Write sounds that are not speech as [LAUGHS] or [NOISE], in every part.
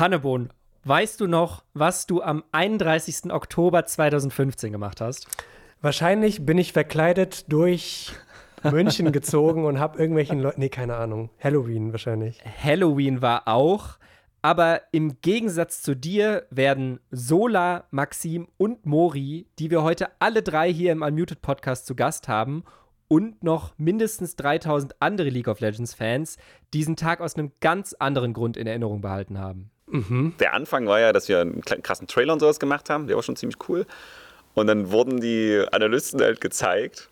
Hannebohn, weißt du noch, was du am 31. Oktober 2015 gemacht hast? Wahrscheinlich bin ich verkleidet durch München [LAUGHS] gezogen und habe irgendwelchen Leuten, nee, keine Ahnung, Halloween wahrscheinlich. Halloween war auch, aber im Gegensatz zu dir werden Sola, Maxim und Mori, die wir heute alle drei hier im Unmuted Podcast zu Gast haben, und noch mindestens 3000 andere League of Legends Fans diesen Tag aus einem ganz anderen Grund in Erinnerung behalten haben. Mhm. Der Anfang war ja, dass wir einen krassen Trailer und sowas gemacht haben, der war schon ziemlich cool. Und dann wurden die Analysten halt gezeigt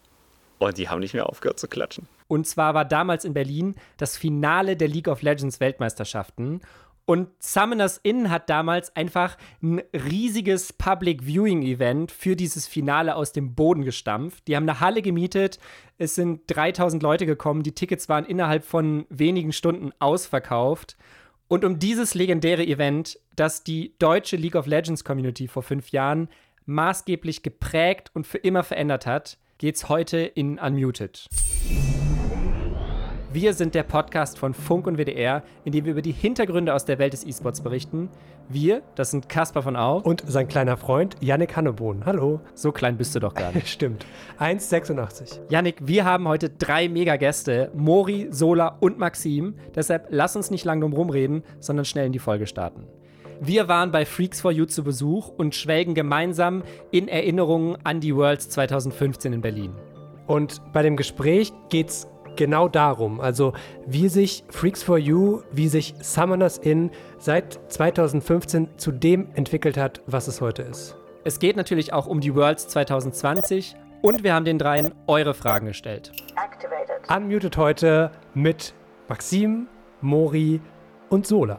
und die haben nicht mehr aufgehört zu klatschen. Und zwar war damals in Berlin das Finale der League of Legends Weltmeisterschaften. Und Summoners Inn hat damals einfach ein riesiges Public Viewing Event für dieses Finale aus dem Boden gestampft. Die haben eine Halle gemietet. Es sind 3000 Leute gekommen. Die Tickets waren innerhalb von wenigen Stunden ausverkauft. Und um dieses legendäre Event, das die deutsche League of Legends Community vor fünf Jahren maßgeblich geprägt und für immer verändert hat, geht's heute in Unmuted. Wir sind der Podcast von Funk und WDR, in dem wir über die Hintergründe aus der Welt des E-Sports berichten. Wir, das sind Caspar von Au. Und sein kleiner Freund Yannick Hannebohn. Hallo. So klein bist du doch gar nicht. [LAUGHS] Stimmt. 1,86. Yannick, wir haben heute drei Mega-Gäste: Mori, Sola und Maxim. Deshalb lass uns nicht lang drum rumreden, sondern schnell in die Folge starten. Wir waren bei Freaks for You zu Besuch und schwelgen gemeinsam in Erinnerungen an die Worlds 2015 in Berlin. Und bei dem Gespräch geht's genau darum. Also wie sich Freaks for You, wie sich Summoners Inn seit 2015 zu dem entwickelt hat, was es heute ist. Es geht natürlich auch um die Worlds 2020 und wir haben den dreien eure Fragen gestellt. Activated. Unmuted heute mit Maxim, Mori und Sola.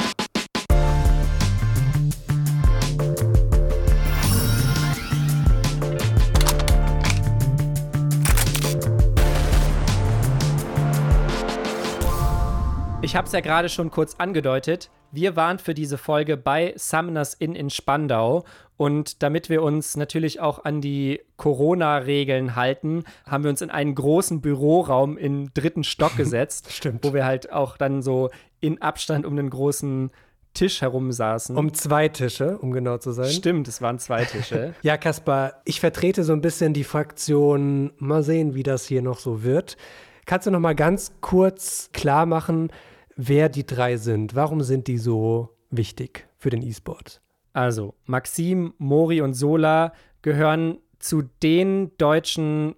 Ich habe es ja gerade schon kurz angedeutet. Wir waren für diese Folge bei Summoners Inn in Spandau. Und damit wir uns natürlich auch an die Corona-Regeln halten, haben wir uns in einen großen Büroraum im dritten Stock [LAUGHS] gesetzt. Stimmt. Wo wir halt auch dann so in Abstand um den großen Tisch herum saßen. Um zwei Tische, um genau zu sein. Stimmt, es waren zwei Tische. [LAUGHS] ja, Kaspar, ich vertrete so ein bisschen die Fraktion, mal sehen, wie das hier noch so wird. Kannst du noch mal ganz kurz klar machen, wer die drei sind. Warum sind die so wichtig für den E-Sport? Also, Maxim, Mori und Sola gehören zu den deutschen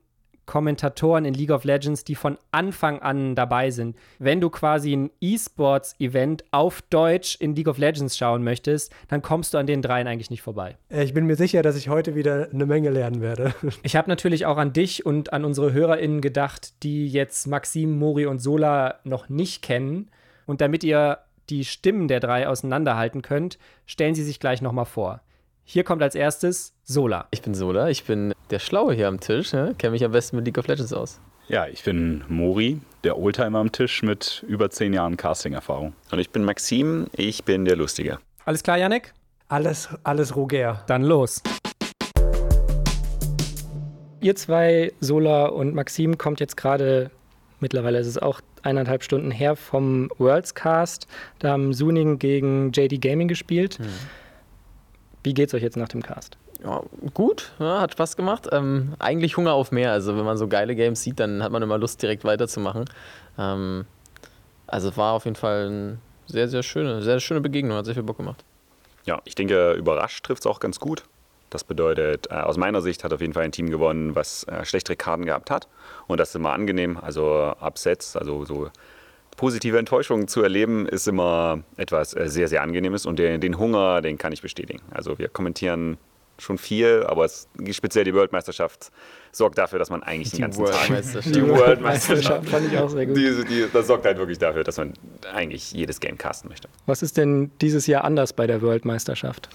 Kommentatoren in League of Legends, die von Anfang an dabei sind. Wenn du quasi ein E-Sports-Event auf Deutsch in League of Legends schauen möchtest, dann kommst du an den dreien eigentlich nicht vorbei. Äh, ich bin mir sicher, dass ich heute wieder eine Menge lernen werde. [LAUGHS] Ich habe natürlich auch an dich und an unsere HörerInnen gedacht, die jetzt Maxim, Mori und Sola noch nicht kennen. Und damit ihr die Stimmen der drei auseinanderhalten könnt, stellen sie sich gleich nochmal vor. Hier kommt als erstes Sola. Ich bin Sola, ich bin der Schlaue hier am Tisch, ne? kenne mich am besten mit League of Legends aus. Ja, ich bin Mori, der Oldtimer am Tisch mit über zehn Jahren Casting-Erfahrung. Und ich bin Maxim, ich bin der Lustige. Alles klar, Yannick? Alles, alles Roger. Dann los. Ihr zwei, Sola und Maxim, kommt jetzt gerade, mittlerweile ist es auch eineinhalb Stunden her vom Worldscast. Da haben Suning gegen JD Gaming gespielt. Mhm. Wie geht's euch jetzt nach dem Cast? Ja, gut, ja, hat Spaß gemacht. Ähm, eigentlich Hunger auf mehr. Also wenn man so geile Games sieht, dann hat man immer Lust, direkt weiterzumachen. Ähm, also war auf jeden Fall eine sehr, sehr schöne, sehr schöne Begegnung, hat sehr viel Bock gemacht. Ja, ich denke, überrascht trifft es auch ganz gut. Das bedeutet, äh, aus meiner Sicht hat auf jeden Fall ein Team gewonnen, was äh, schlechtere Karten gehabt hat. Und das ist immer angenehm. Also Upsets, also so positive Enttäuschungen zu erleben, ist immer etwas äh, sehr, sehr angenehmes. Und den, den Hunger, den kann ich bestätigen. Also wir kommentieren schon viel, aber es, speziell die Weltmeisterschaft sorgt dafür, dass man eigentlich die den ganzen Tag [LAUGHS] die World [LAUGHS] fand ich auch sehr gut. Die, die, das sorgt halt wirklich dafür, dass man eigentlich jedes Game casten möchte. Was ist denn dieses Jahr anders bei der Weltmeisterschaft?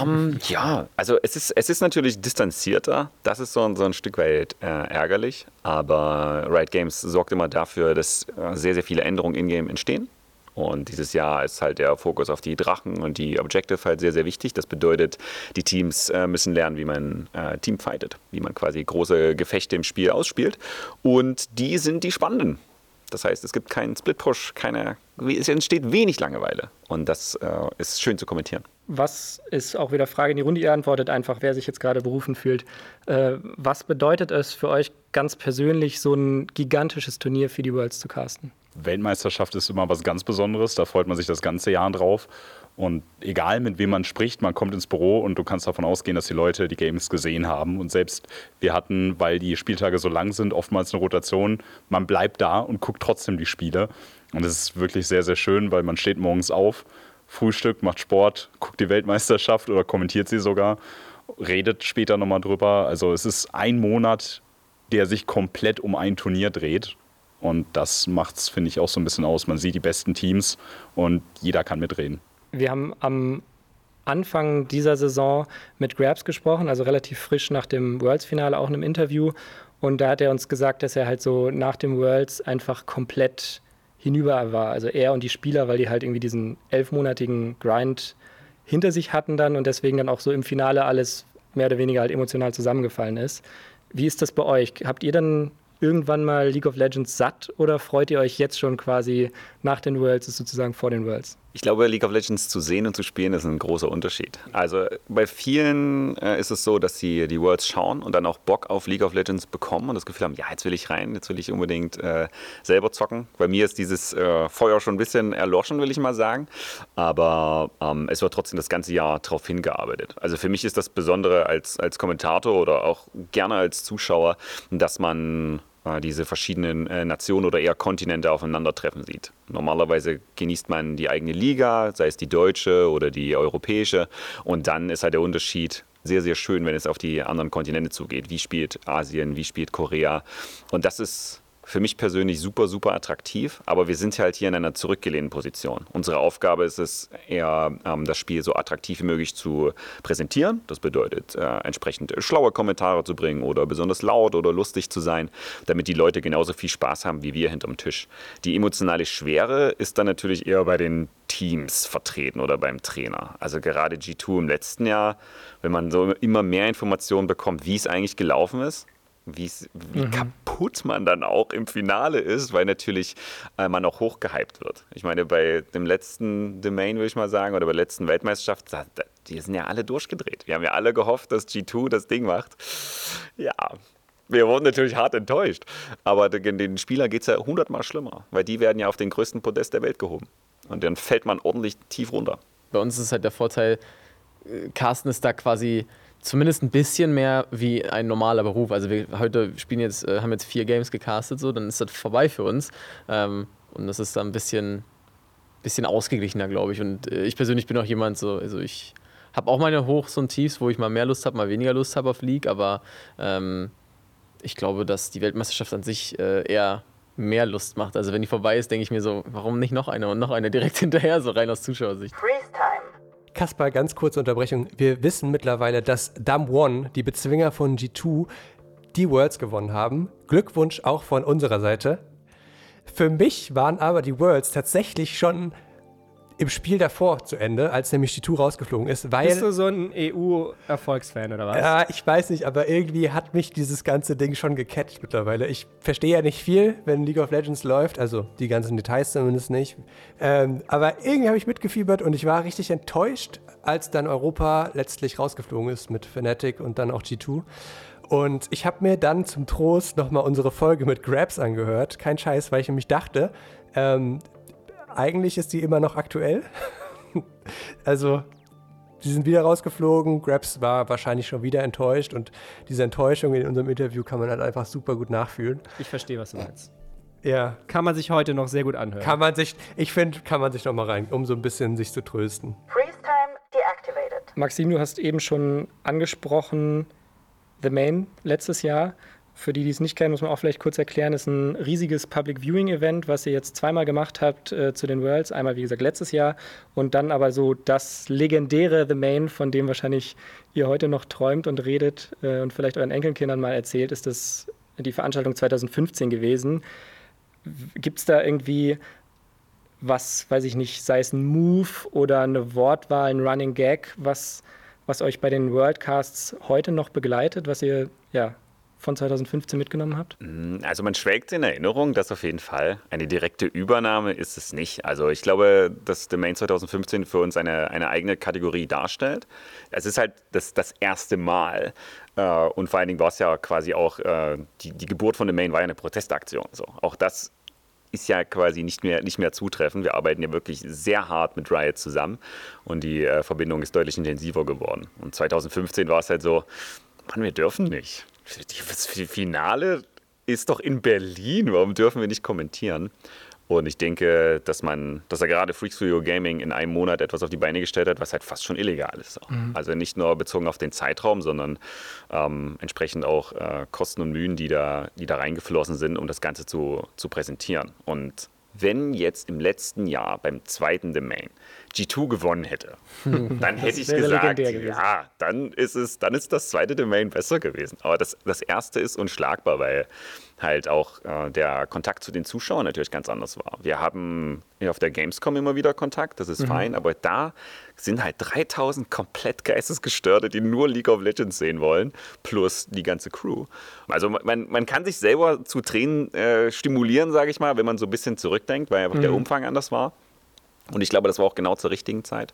Um, ja, also es ist, es ist natürlich distanzierter. Das ist so, so ein Stück weit äh, ärgerlich, aber Riot Games sorgt immer dafür, dass äh, sehr, sehr viele Änderungen in-game entstehen. Und dieses Jahr ist halt der Fokus auf die Drachen und die Objective halt sehr, sehr wichtig. Das bedeutet, die Teams äh, müssen lernen, wie man äh, Team fightet, wie man quasi große Gefechte im Spiel ausspielt. Und die sind die spannenden. Das heißt, es gibt keinen Split-Push, keine, es entsteht wenig Langeweile. Und das äh, ist schön zu kommentieren. Was ist auch wieder Frage in die Runde? Ihr antwortet einfach, wer sich jetzt gerade berufen fühlt. Äh, was bedeutet es für euch ganz persönlich, so ein gigantisches Turnier für die Worlds zu casten? Weltmeisterschaft ist immer was ganz Besonderes. Da freut man sich das ganze Jahr drauf. Und egal mit wem man spricht, man kommt ins Büro und du kannst davon ausgehen, dass die Leute die Games gesehen haben. Und selbst wir hatten, weil die Spieltage so lang sind, oftmals eine Rotation. Man bleibt da und guckt trotzdem die Spiele. Und es ist wirklich sehr, sehr schön, weil man steht morgens auf, Frühstück, macht Sport, guckt die Weltmeisterschaft oder kommentiert sie sogar, redet später nochmal drüber. Also es ist ein Monat, der sich komplett um ein Turnier dreht. Und das macht es, finde ich, auch so ein bisschen aus. Man sieht die besten Teams und jeder kann mitreden. Wir haben am Anfang dieser Saison mit Grabs gesprochen, also relativ frisch nach dem Worlds-Finale, auch in einem Interview. Und da hat er uns gesagt, dass er halt so nach dem Worlds einfach komplett hinüber war. Also er und die Spieler, weil die halt irgendwie diesen elfmonatigen Grind hinter sich hatten dann und deswegen dann auch so im Finale alles mehr oder weniger halt emotional zusammengefallen ist. Wie ist das bei euch? Habt ihr dann irgendwann mal League of Legends satt oder freut ihr euch jetzt schon quasi nach den Worlds, sozusagen vor den Worlds? Ich glaube, League of Legends zu sehen und zu spielen ist ein großer Unterschied. Also bei vielen äh, ist es so, dass sie die Worlds schauen und dann auch Bock auf League of Legends bekommen und das Gefühl haben, ja, jetzt will ich rein, jetzt will ich unbedingt äh, selber zocken. Bei mir ist dieses äh, Feuer schon ein bisschen erloschen, will ich mal sagen. Aber ähm, es wird trotzdem das ganze Jahr darauf hingearbeitet. Also für mich ist das Besondere als, als Kommentator oder auch gerne als Zuschauer, dass man diese verschiedenen äh, Nationen oder eher Kontinente aufeinandertreffen sieht. Normalerweise genießt man die eigene Liga, sei es die deutsche oder die europäische. Und dann ist halt der Unterschied sehr, sehr schön, wenn es auf die anderen Kontinente zugeht. Wie spielt Asien, wie spielt Korea? Und das ist für mich persönlich super, super attraktiv, aber wir sind halt hier in einer zurückgelehnten Position. Unsere Aufgabe ist es eher, ähm, das Spiel so attraktiv wie möglich zu präsentieren. Das bedeutet, äh, entsprechend schlaue Kommentare zu bringen oder besonders laut oder lustig zu sein, damit die Leute genauso viel Spaß haben wie wir hinterm Tisch. Die emotionale Schwere ist dann natürlich eher bei den Teams vertreten oder beim Trainer. Also gerade G2 im letzten Jahr, wenn man so immer mehr Informationen bekommt, wie es eigentlich gelaufen ist, wie mhm. kaputt man dann auch im Finale ist, weil natürlich äh, man auch hochgehypt wird. Ich meine, bei dem letzten Domain, würde ich mal sagen, oder bei der letzten Weltmeisterschaft, da, da, die sind ja alle durchgedreht. Wir haben ja alle gehofft, dass G2 das Ding macht. Ja, wir wurden natürlich hart enttäuscht. Aber den, den Spieler geht es ja hundertmal schlimmer, weil die werden ja auf den größten Podest der Welt gehoben. Und dann fällt man ordentlich tief runter. Bei uns ist halt der Vorteil, äh, Carsten ist da quasi zumindest ein bisschen mehr wie ein normaler Beruf. Also wir heute spielen jetzt, äh, haben jetzt vier Games gecastet, so, dann ist das vorbei für uns. Ähm, und das ist dann ein bisschen, bisschen ausgeglichener, glaube ich. Und äh, ich persönlich bin auch jemand, so, also ich habe auch meine Hochs und Tiefs, wo ich mal mehr Lust habe, mal weniger Lust habe auf League, aber ähm, ich glaube, dass die Weltmeisterschaft an sich äh, eher mehr Lust macht. Also wenn die vorbei ist, denke ich mir so, warum nicht noch eine und noch eine direkt [LAUGHS] hinterher, so rein aus Zuschauersicht. Freeze time. Kaspar, ganz kurze Unterbrechung. Wir wissen mittlerweile, dass Dam One, die Bezwinger von G2, die Worlds gewonnen haben. Glückwunsch auch von unserer Seite. Für mich waren aber die Worlds tatsächlich schon im Spiel davor zu Ende, als nämlich die Tour rausgeflogen ist, weil. Bist du so ein EU-Erfolgsfan oder was? Ja, ich weiß nicht, aber irgendwie hat mich dieses ganze Ding schon gecatcht mittlerweile. Ich verstehe ja nicht viel, wenn League of Legends läuft, also die ganzen Details zumindest nicht. Ähm, aber irgendwie habe ich mitgefiebert und ich war richtig enttäuscht, als dann Europa letztlich rausgeflogen ist mit Fnatic und dann auch G2. Und ich habe mir dann zum Trost nochmal unsere Folge mit Grabs angehört. Kein Scheiß, weil ich nämlich dachte, ähm, eigentlich ist die immer noch aktuell. [LAUGHS] also, die sind wieder rausgeflogen. Grabs war wahrscheinlich schon wieder enttäuscht und diese Enttäuschung in unserem Interview kann man halt einfach super gut nachfühlen. Ich verstehe, was du meinst. Ja. Kann man sich heute noch sehr gut anhören. Kann man sich, ich finde, kann man sich noch mal rein, um so ein bisschen sich zu trösten. Freeze time deactivated. Maxim, du hast eben schon angesprochen, The Main letztes Jahr. Für die, die es nicht kennen, muss man auch vielleicht kurz erklären, ist ein riesiges Public Viewing Event, was ihr jetzt zweimal gemacht habt äh, zu den Worlds. Einmal, wie gesagt, letztes Jahr und dann aber so das legendäre The Main, von dem wahrscheinlich ihr heute noch träumt und redet äh, und vielleicht euren Enkelkindern mal erzählt, ist das die Veranstaltung 2015 gewesen. Gibt es da irgendwie was, weiß ich nicht, sei es ein Move oder eine Wortwahl, ein Running Gag, was, was euch bei den Worldcasts heute noch begleitet, was ihr ja von 2015 mitgenommen habt? Also man schwelgt in Erinnerung, das auf jeden Fall. Eine direkte Übernahme ist es nicht. Also ich glaube, dass Domain 2015 für uns eine, eine eigene Kategorie darstellt. Es ist halt das, das erste Mal. Äh, und vor allen Dingen war es ja quasi auch, äh, die, die Geburt von Domain war ja eine Protestaktion. So. Auch das ist ja quasi nicht mehr, nicht mehr zutreffend. Wir arbeiten ja wirklich sehr hart mit Riot zusammen und die äh, Verbindung ist deutlich intensiver geworden. Und 2015 war es halt so, Mann, wir dürfen nicht. Das Finale ist doch in Berlin, warum dürfen wir nicht kommentieren? Und ich denke, dass man, dass er gerade Freak Studio Gaming in einem Monat etwas auf die Beine gestellt hat, was halt fast schon illegal ist. Mhm. Also nicht nur bezogen auf den Zeitraum, sondern ähm, entsprechend auch äh, Kosten und Mühen, die da, die da reingeflossen sind, um das Ganze zu, zu präsentieren. Und wenn jetzt im letzten Jahr beim zweiten Domain G2 gewonnen hätte, [LAUGHS] dann hätte ich gesagt, ja, dann ist es, dann ist das zweite Domain besser gewesen. Aber das, das erste ist unschlagbar, weil halt auch äh, der Kontakt zu den Zuschauern natürlich ganz anders war. Wir haben auf der Gamescom immer wieder Kontakt, das ist mhm. fein, aber da sind halt 3000 komplett Geistesgestörte, die nur League of Legends sehen wollen, plus die ganze Crew. Also man, man kann sich selber zu Tränen äh, stimulieren, sage ich mal, wenn man so ein bisschen zurückdenkt, weil einfach mhm. der Umfang anders war. Und ich glaube, das war auch genau zur richtigen Zeit.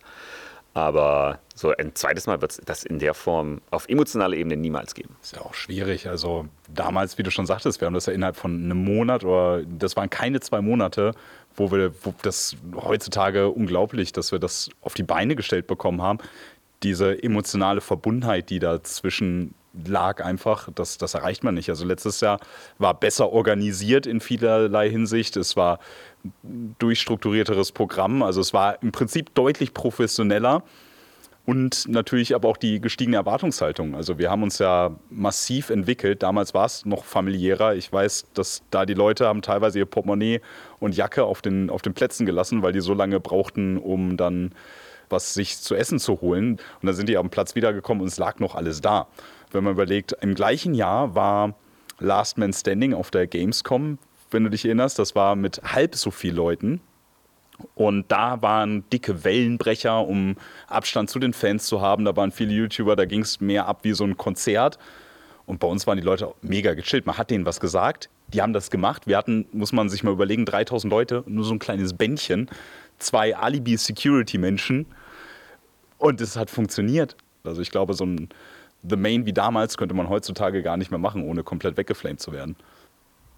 Aber so ein zweites Mal wird es das in der Form auf emotionaler Ebene niemals geben. Ist ja auch schwierig. Also damals, wie du schon sagtest, wir haben das ja innerhalb von einem Monat oder das waren keine zwei Monate, wo wir wo das heutzutage unglaublich, dass wir das auf die Beine gestellt bekommen haben. Diese emotionale Verbundenheit, die dazwischen lag einfach, das, das erreicht man nicht. Also letztes Jahr war besser organisiert in vielerlei Hinsicht. Es war durchstrukturierteres Programm. Also es war im Prinzip deutlich professioneller und natürlich aber auch die gestiegene Erwartungshaltung. Also wir haben uns ja massiv entwickelt. Damals war es noch familiärer. Ich weiß, dass da die Leute haben teilweise ihr Portemonnaie und Jacke auf den, auf den Plätzen gelassen, weil die so lange brauchten, um dann was sich zu essen zu holen. Und dann sind die am Platz wiedergekommen und es lag noch alles da. Wenn man überlegt, im gleichen Jahr war Last Man Standing auf der Gamescom, wenn du dich erinnerst, das war mit halb so vielen Leuten. Und da waren dicke Wellenbrecher, um Abstand zu den Fans zu haben. Da waren viele YouTuber, da ging es mehr ab wie so ein Konzert. Und bei uns waren die Leute mega gechillt. Man hat denen was gesagt, die haben das gemacht. Wir hatten, muss man sich mal überlegen, 3000 Leute, nur so ein kleines Bändchen, zwei Alibi-Security-Menschen. Und es hat funktioniert. Also ich glaube, so ein The Main wie damals könnte man heutzutage gar nicht mehr machen, ohne komplett weggeflamed zu werden.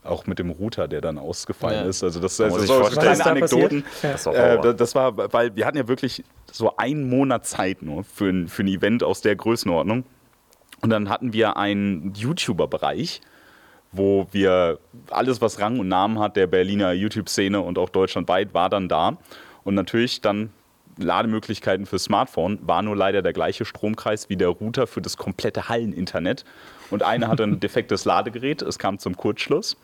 Auch mit dem Router, der dann ausgefallen ja. ist. Also das, das, das so kleine Anekdoten. Ja. Das, war äh, das war, weil wir hatten ja wirklich so einen Monat Zeit nur für ein, für ein Event aus der Größenordnung. Und dann hatten wir einen YouTuber-Bereich, wo wir alles, was Rang und Namen hat, der Berliner YouTube-Szene und auch deutschlandweit, war dann da. Und natürlich dann Lademöglichkeiten für Smartphone war nur leider der gleiche Stromkreis wie der Router für das komplette Halleninternet. Und einer hatte ein [LAUGHS] defektes Ladegerät, es kam zum Kurzschluss.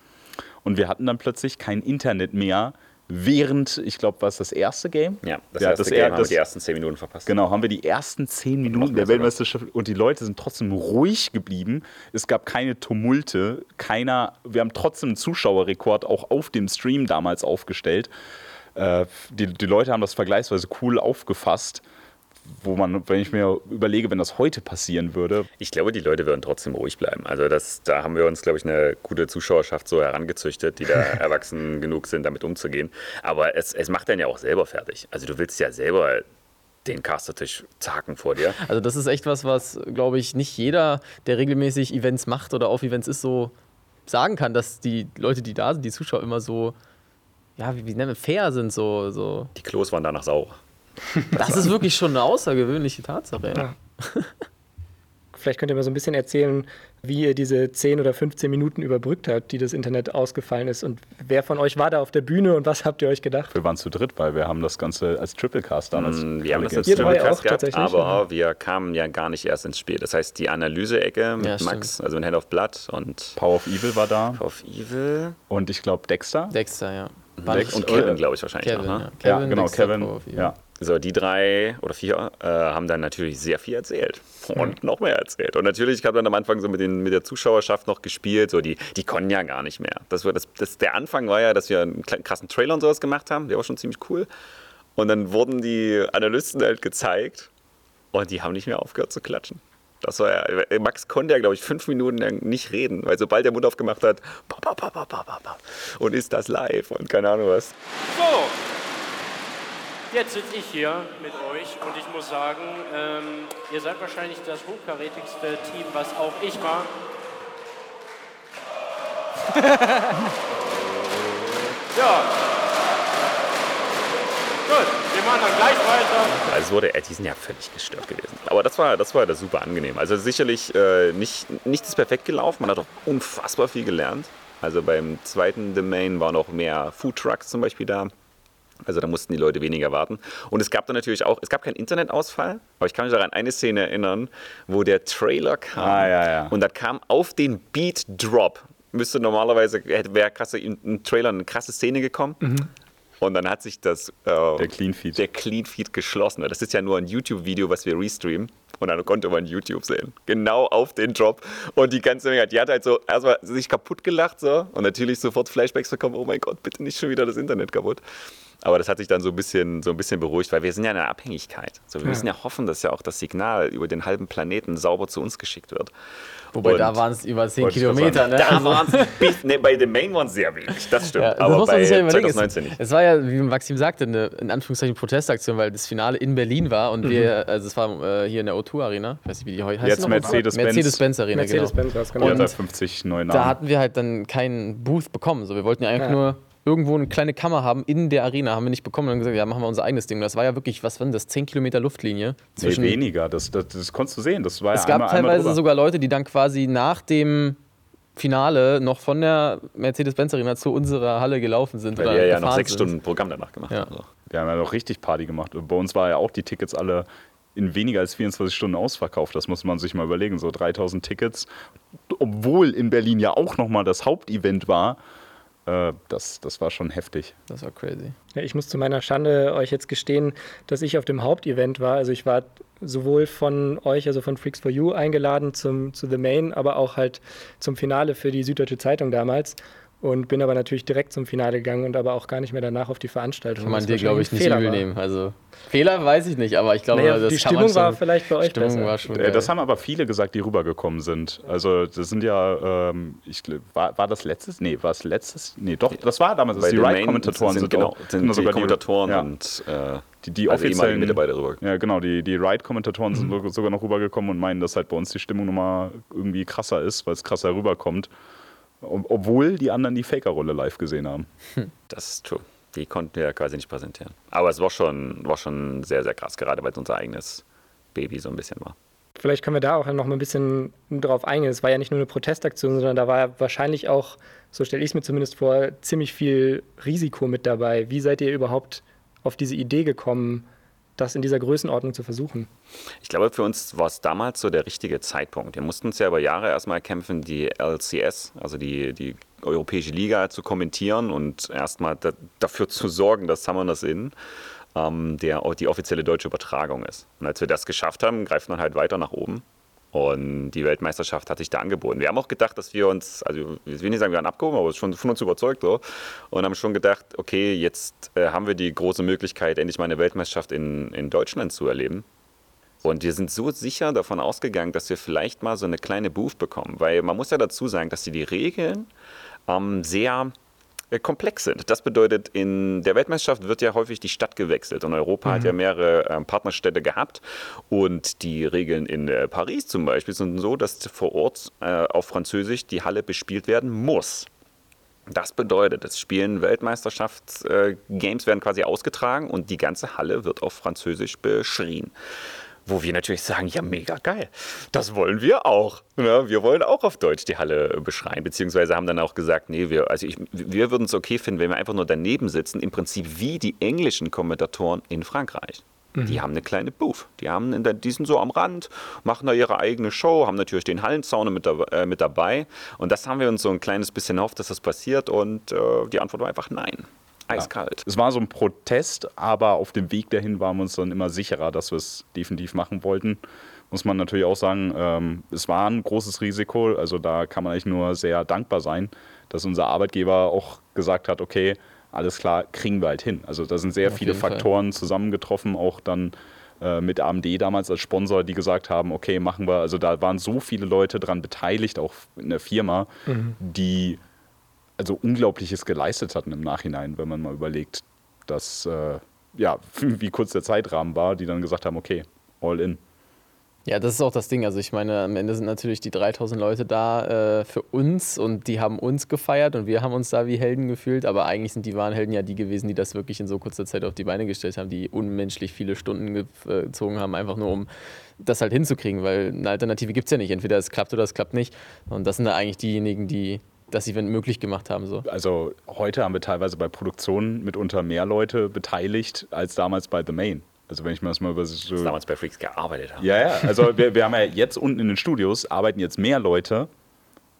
Und wir hatten dann plötzlich kein Internet mehr, während, ich glaube, war es das erste Game? Ja, das ja, erste das Game er, haben wir die ersten zehn Minuten verpasst. Genau, haben wir die ersten zehn Minuten der Weltmeisterschaft und die Leute sind trotzdem ruhig geblieben. Es gab keine Tumulte, keiner, wir haben trotzdem einen Zuschauerrekord auch auf dem Stream damals aufgestellt. Äh, die, die Leute haben das vergleichsweise cool aufgefasst wo man, wenn ich mir überlege, wenn das heute passieren würde. Ich glaube, die Leute würden trotzdem ruhig bleiben. Also das, da haben wir uns, glaube ich, eine gute Zuschauerschaft so herangezüchtet, die da [LAUGHS] erwachsen genug sind, damit umzugehen. Aber es, es macht dann ja auch selber fertig. Also du willst ja selber den Castertisch zacken vor dir. Also das ist echt was, was, glaube ich, nicht jeder, der regelmäßig Events macht oder auf Events ist, so sagen kann, dass die Leute, die da sind, die Zuschauer immer so ja, wie, wie nennen wir, fair sind so, so. Die Klos waren danach sauer. [LAUGHS] Das ist wirklich schon eine außergewöhnliche Tatsache. Ja. ja. Vielleicht könnt ihr mal so ein bisschen erzählen, wie ihr diese 10 oder 15 Minuten überbrückt habt, die das Internet ausgefallen ist. Und wer von euch war da auf der Bühne und was habt ihr euch gedacht? Wir waren zu dritt, weil wir haben das Ganze als Triplecast damals. Mm, wir haben das als Triplecast gehabt, aber ja. wir kamen ja gar nicht erst ins Spiel. Das heißt, die Analyse-Ecke mit ja, Max, also in Hand of Blood und Power of Evil war da. Power of Evil. Und ich glaube Dexter. Dexter, ja. Dex und Kevin, glaube ich, wahrscheinlich Kevin, noch. Ne? Ja. Kevin, ja, genau, Dexter, Kevin. Ja. So, die drei oder vier äh, haben dann natürlich sehr viel erzählt und mhm. noch mehr erzählt. Und natürlich, ich habe dann am Anfang so mit, den, mit der Zuschauerschaft noch gespielt, so die, die konnten ja gar nicht mehr. Das war das, das, der Anfang war ja, dass wir einen krassen Trailer und sowas gemacht haben, der war schon ziemlich cool. Und dann wurden die Analysten halt gezeigt und die haben nicht mehr aufgehört zu klatschen. Das war ja, Max konnte ja, glaube ich, fünf Minuten lang nicht reden, weil sobald der Mund aufgemacht hat, und ist das live und keine Ahnung was. So, jetzt sitze ich hier mit euch und ich muss sagen, ähm, ihr seid wahrscheinlich das hochkarätigste Team, was auch ich war. [LAUGHS] ja. Gut, wir machen dann gleich weiter. Also wurde, die sind ja völlig gestört gewesen. Aber das war, das war das super angenehm. Also sicherlich äh, nicht, nicht ist perfekt gelaufen, man hat auch unfassbar viel gelernt. Also beim zweiten Domain waren auch mehr Food Trucks zum Beispiel da. Also da mussten die Leute weniger warten. Und es gab dann natürlich auch, es gab keinen Internetausfall, aber ich kann mich daran eine Szene erinnern, wo der Trailer kam Ah, ja, ja. und da kam auf den Beat Drop, müsste normalerweise, wäre krasse, im Trailer eine krasse Szene gekommen. Und dann hat sich das äh, Der Clean Feed. der Clean Feed geschlossen. Das ist ja nur ein YouTube-Video, was wir restreamen. Und dann konnte man YouTube sehen. Genau auf den Drop. Und die ganze Menge, die hat halt so erstmal sich kaputt gelacht so. Und natürlich sofort Flashbacks bekommen, oh mein Gott, bitte nicht schon wieder das Internet kaputt. Aber das hat sich dann so ein bisschen, so ein bisschen beruhigt, weil wir sind ja in einer Abhängigkeit. So, wir müssen ja hoffen, dass ja auch das Signal über den halben Planeten sauber zu uns geschickt wird. Wobei Und- da waren es über 10 Wollte ich grad Kilometer, ne? Da waren es, ne, bei The Main waren es sehr wenig, das stimmt. Ja, das aber muss man bei sich ja überlegen. 2019 Es, nicht. es war ja, wie Maxim sagte, eine in Anführungszeichen Protestaktion, weil das Finale in Berlin war und wir, also es war äh, hier in der O2 Arena, ich weiß nicht, wie die heute heißt. Jetzt? Mercedes-Benz. Mercedes-Benz Arena, Mercedes-Benz genau. war es, genau. Da Und 50 neue Da Namen. hatten wir halt dann keinen Booth bekommen. So, wir wollten ja eigentlich Ja. nur irgendwo eine kleine Kammer haben in der Arena, haben wir nicht bekommen und dann gesagt, ja, machen wir unser eigenes Ding. Das war ja wirklich, was war denn das, 10 Kilometer Luftlinie Nee, zwischen weniger, das, das, das konntest du sehen. Das war Es ja gab einmal, einmal teilweise drüber. sogar Leute, die dann quasi nach dem Finale noch von der Mercedes-Benz Arena zu unserer Halle gelaufen sind. Weil oder wir ja noch sechs sind. Stunden Programm danach gemacht Ja. haben. Wir haben ja noch richtig Party gemacht. Bei uns war ja auch die Tickets alle in weniger als 24 Stunden ausverkauft. Das muss man sich mal überlegen. So 3000 Tickets, obwohl in Berlin ja auch nochmal das Hauptevent war. Äh, das, das war schon heftig. Das war crazy. Ja, ich muss zu meiner Schande euch jetzt gestehen, dass ich auf dem Hauptevent war. Also ich war sowohl von euch, also von Freaks for You, eingeladen zum, zu The Main, aber auch halt zum Finale für die Süddeutsche Zeitung damals. Und bin aber natürlich direkt zum Finale gegangen und aber auch gar nicht mehr danach auf die Veranstaltung. Kann man dir, glaube ich, nicht übel nehmen. Also Fehler weiß ich nicht, aber ich glaube, Naja, das die kann man Stimmung schon, war vielleicht bei euch Stimmung besser. war schon Äh, das haben aber viele gesagt, die rübergekommen sind. Also das sind ja, ähm, ich, war, war das letztes? Nee, war es letztes? Nee, doch, das war damals. Bei die Ride-Kommentatoren sind, sind, genau, sind die sogar Kommentatoren ja, und äh, die, die also offiziellen Mitarbeiter rüber. Ja, genau, die, die Ride-Kommentatoren Mhm. sind so- sogar noch rübergekommen und meinen, dass halt bei uns die Stimmung nochmal irgendwie krasser ist, weil es krasser rüberkommt. Ob- Obwohl die anderen die Faker-Rolle live gesehen haben. Das ist true. Die konnten wir ja quasi nicht präsentieren. Aber es war schon, war schon sehr, sehr krass, gerade weil es unser eigenes Baby so ein bisschen war. Vielleicht können wir da auch noch mal ein bisschen drauf eingehen. Es war ja nicht nur eine Protestaktion, sondern da war ja wahrscheinlich auch, so stelle ich es mir zumindest vor, ziemlich viel Risiko mit dabei. Wie seid ihr überhaupt auf diese Idee gekommen, das in dieser Größenordnung zu versuchen? Ich glaube, für uns war es damals so der richtige Zeitpunkt. Wir mussten uns ja über Jahre erstmal kämpfen, die LCS, also die, die Europäische Liga, zu kommentieren und erstmal da, dafür zu sorgen, dass Summoners Inn ähm, der, die offizielle deutsche Übertragung ist. Und als wir das geschafft haben, greift man halt weiter nach oben. Und die Weltmeisterschaft hat sich da angeboten. Wir haben auch gedacht, dass wir uns, also ich will nicht sagen, wir waren abgehoben, aber schon von uns überzeugt so. Und haben schon gedacht, okay, jetzt äh, haben wir die große Möglichkeit, endlich mal eine Weltmeisterschaft in, in Deutschland zu erleben. Und wir sind so sicher davon ausgegangen, dass wir vielleicht mal so eine kleine Booth bekommen. Weil man muss ja dazu sagen, dass die, die Regeln ähm, sehr komplex sind. Das bedeutet, in der Weltmeisterschaft wird ja häufig die Stadt gewechselt und Europa hat ja mehrere ähm, Partnerstädte gehabt und die Regeln in äh, Paris zum Beispiel sind so, dass vor Ort äh, auf Französisch die Halle bespielt werden muss. Das bedeutet, es spielen Weltmeisterschafts-Games werden quasi ausgetragen und die ganze Halle wird auf Französisch beschrien. Wo wir natürlich sagen, ja, mega geil. Das wollen wir auch. Ja, wir wollen auch auf Deutsch die Halle beschreien. Beziehungsweise haben dann auch gesagt, nee, wir, also ich, wir würden es okay finden, wenn wir einfach nur daneben sitzen, im Prinzip wie die englischen Kommentatoren in Frankreich. Die haben eine kleine Booth. Die, haben der, die sind so am Rand, machen da ihre eigene Show, haben natürlich den Hallenzaun mit, da, äh, mit dabei. Und das haben wir uns so ein kleines bisschen erhofft, dass das passiert. Und äh, die Antwort war einfach nein. Eiskalt. Es war so ein Protest, aber auf dem Weg dahin waren wir uns dann immer sicherer, dass wir es definitiv machen wollten. Muss man natürlich auch sagen, ähm, es war ein großes Risiko. Also da kann man eigentlich nur sehr dankbar sein, dass unser Arbeitgeber auch gesagt hat, okay, alles klar, kriegen wir halt hin. Also da sind sehr Auf viele jeden Fall. Faktoren zusammengetroffen, auch dann äh, mit AMD damals als Sponsor, die gesagt haben, okay, machen wir, also da waren so viele Leute dran beteiligt, auch in der Firma, mhm. die also Unglaubliches geleistet hatten im Nachhinein, wenn man mal überlegt, dass, äh, ja, [LAUGHS] wie kurz der Zeitrahmen war, die dann gesagt haben, okay, all in. Ja, das ist auch das Ding. Also ich meine, am Ende sind natürlich die 3000 Leute da äh, für uns und die haben uns gefeiert und wir haben uns da wie Helden gefühlt. Aber eigentlich sind die wahren Helden ja die gewesen, die das wirklich in so kurzer Zeit auf die Beine gestellt haben, die unmenschlich viele Stunden gezogen haben, einfach nur um das halt hinzukriegen. Weil eine Alternative gibt es ja nicht. Entweder es klappt oder es klappt nicht. Und das sind da eigentlich diejenigen, die das Event möglich gemacht haben. So. Also heute haben wir teilweise bei Produktionen mitunter mehr Leute beteiligt als damals bei The Main. Also wenn ich mir das mal über so... Das damals bei Freaks gearbeitet haben. Ja, ja. Also wir, wir haben ja jetzt unten in den Studios, arbeiten jetzt mehr Leute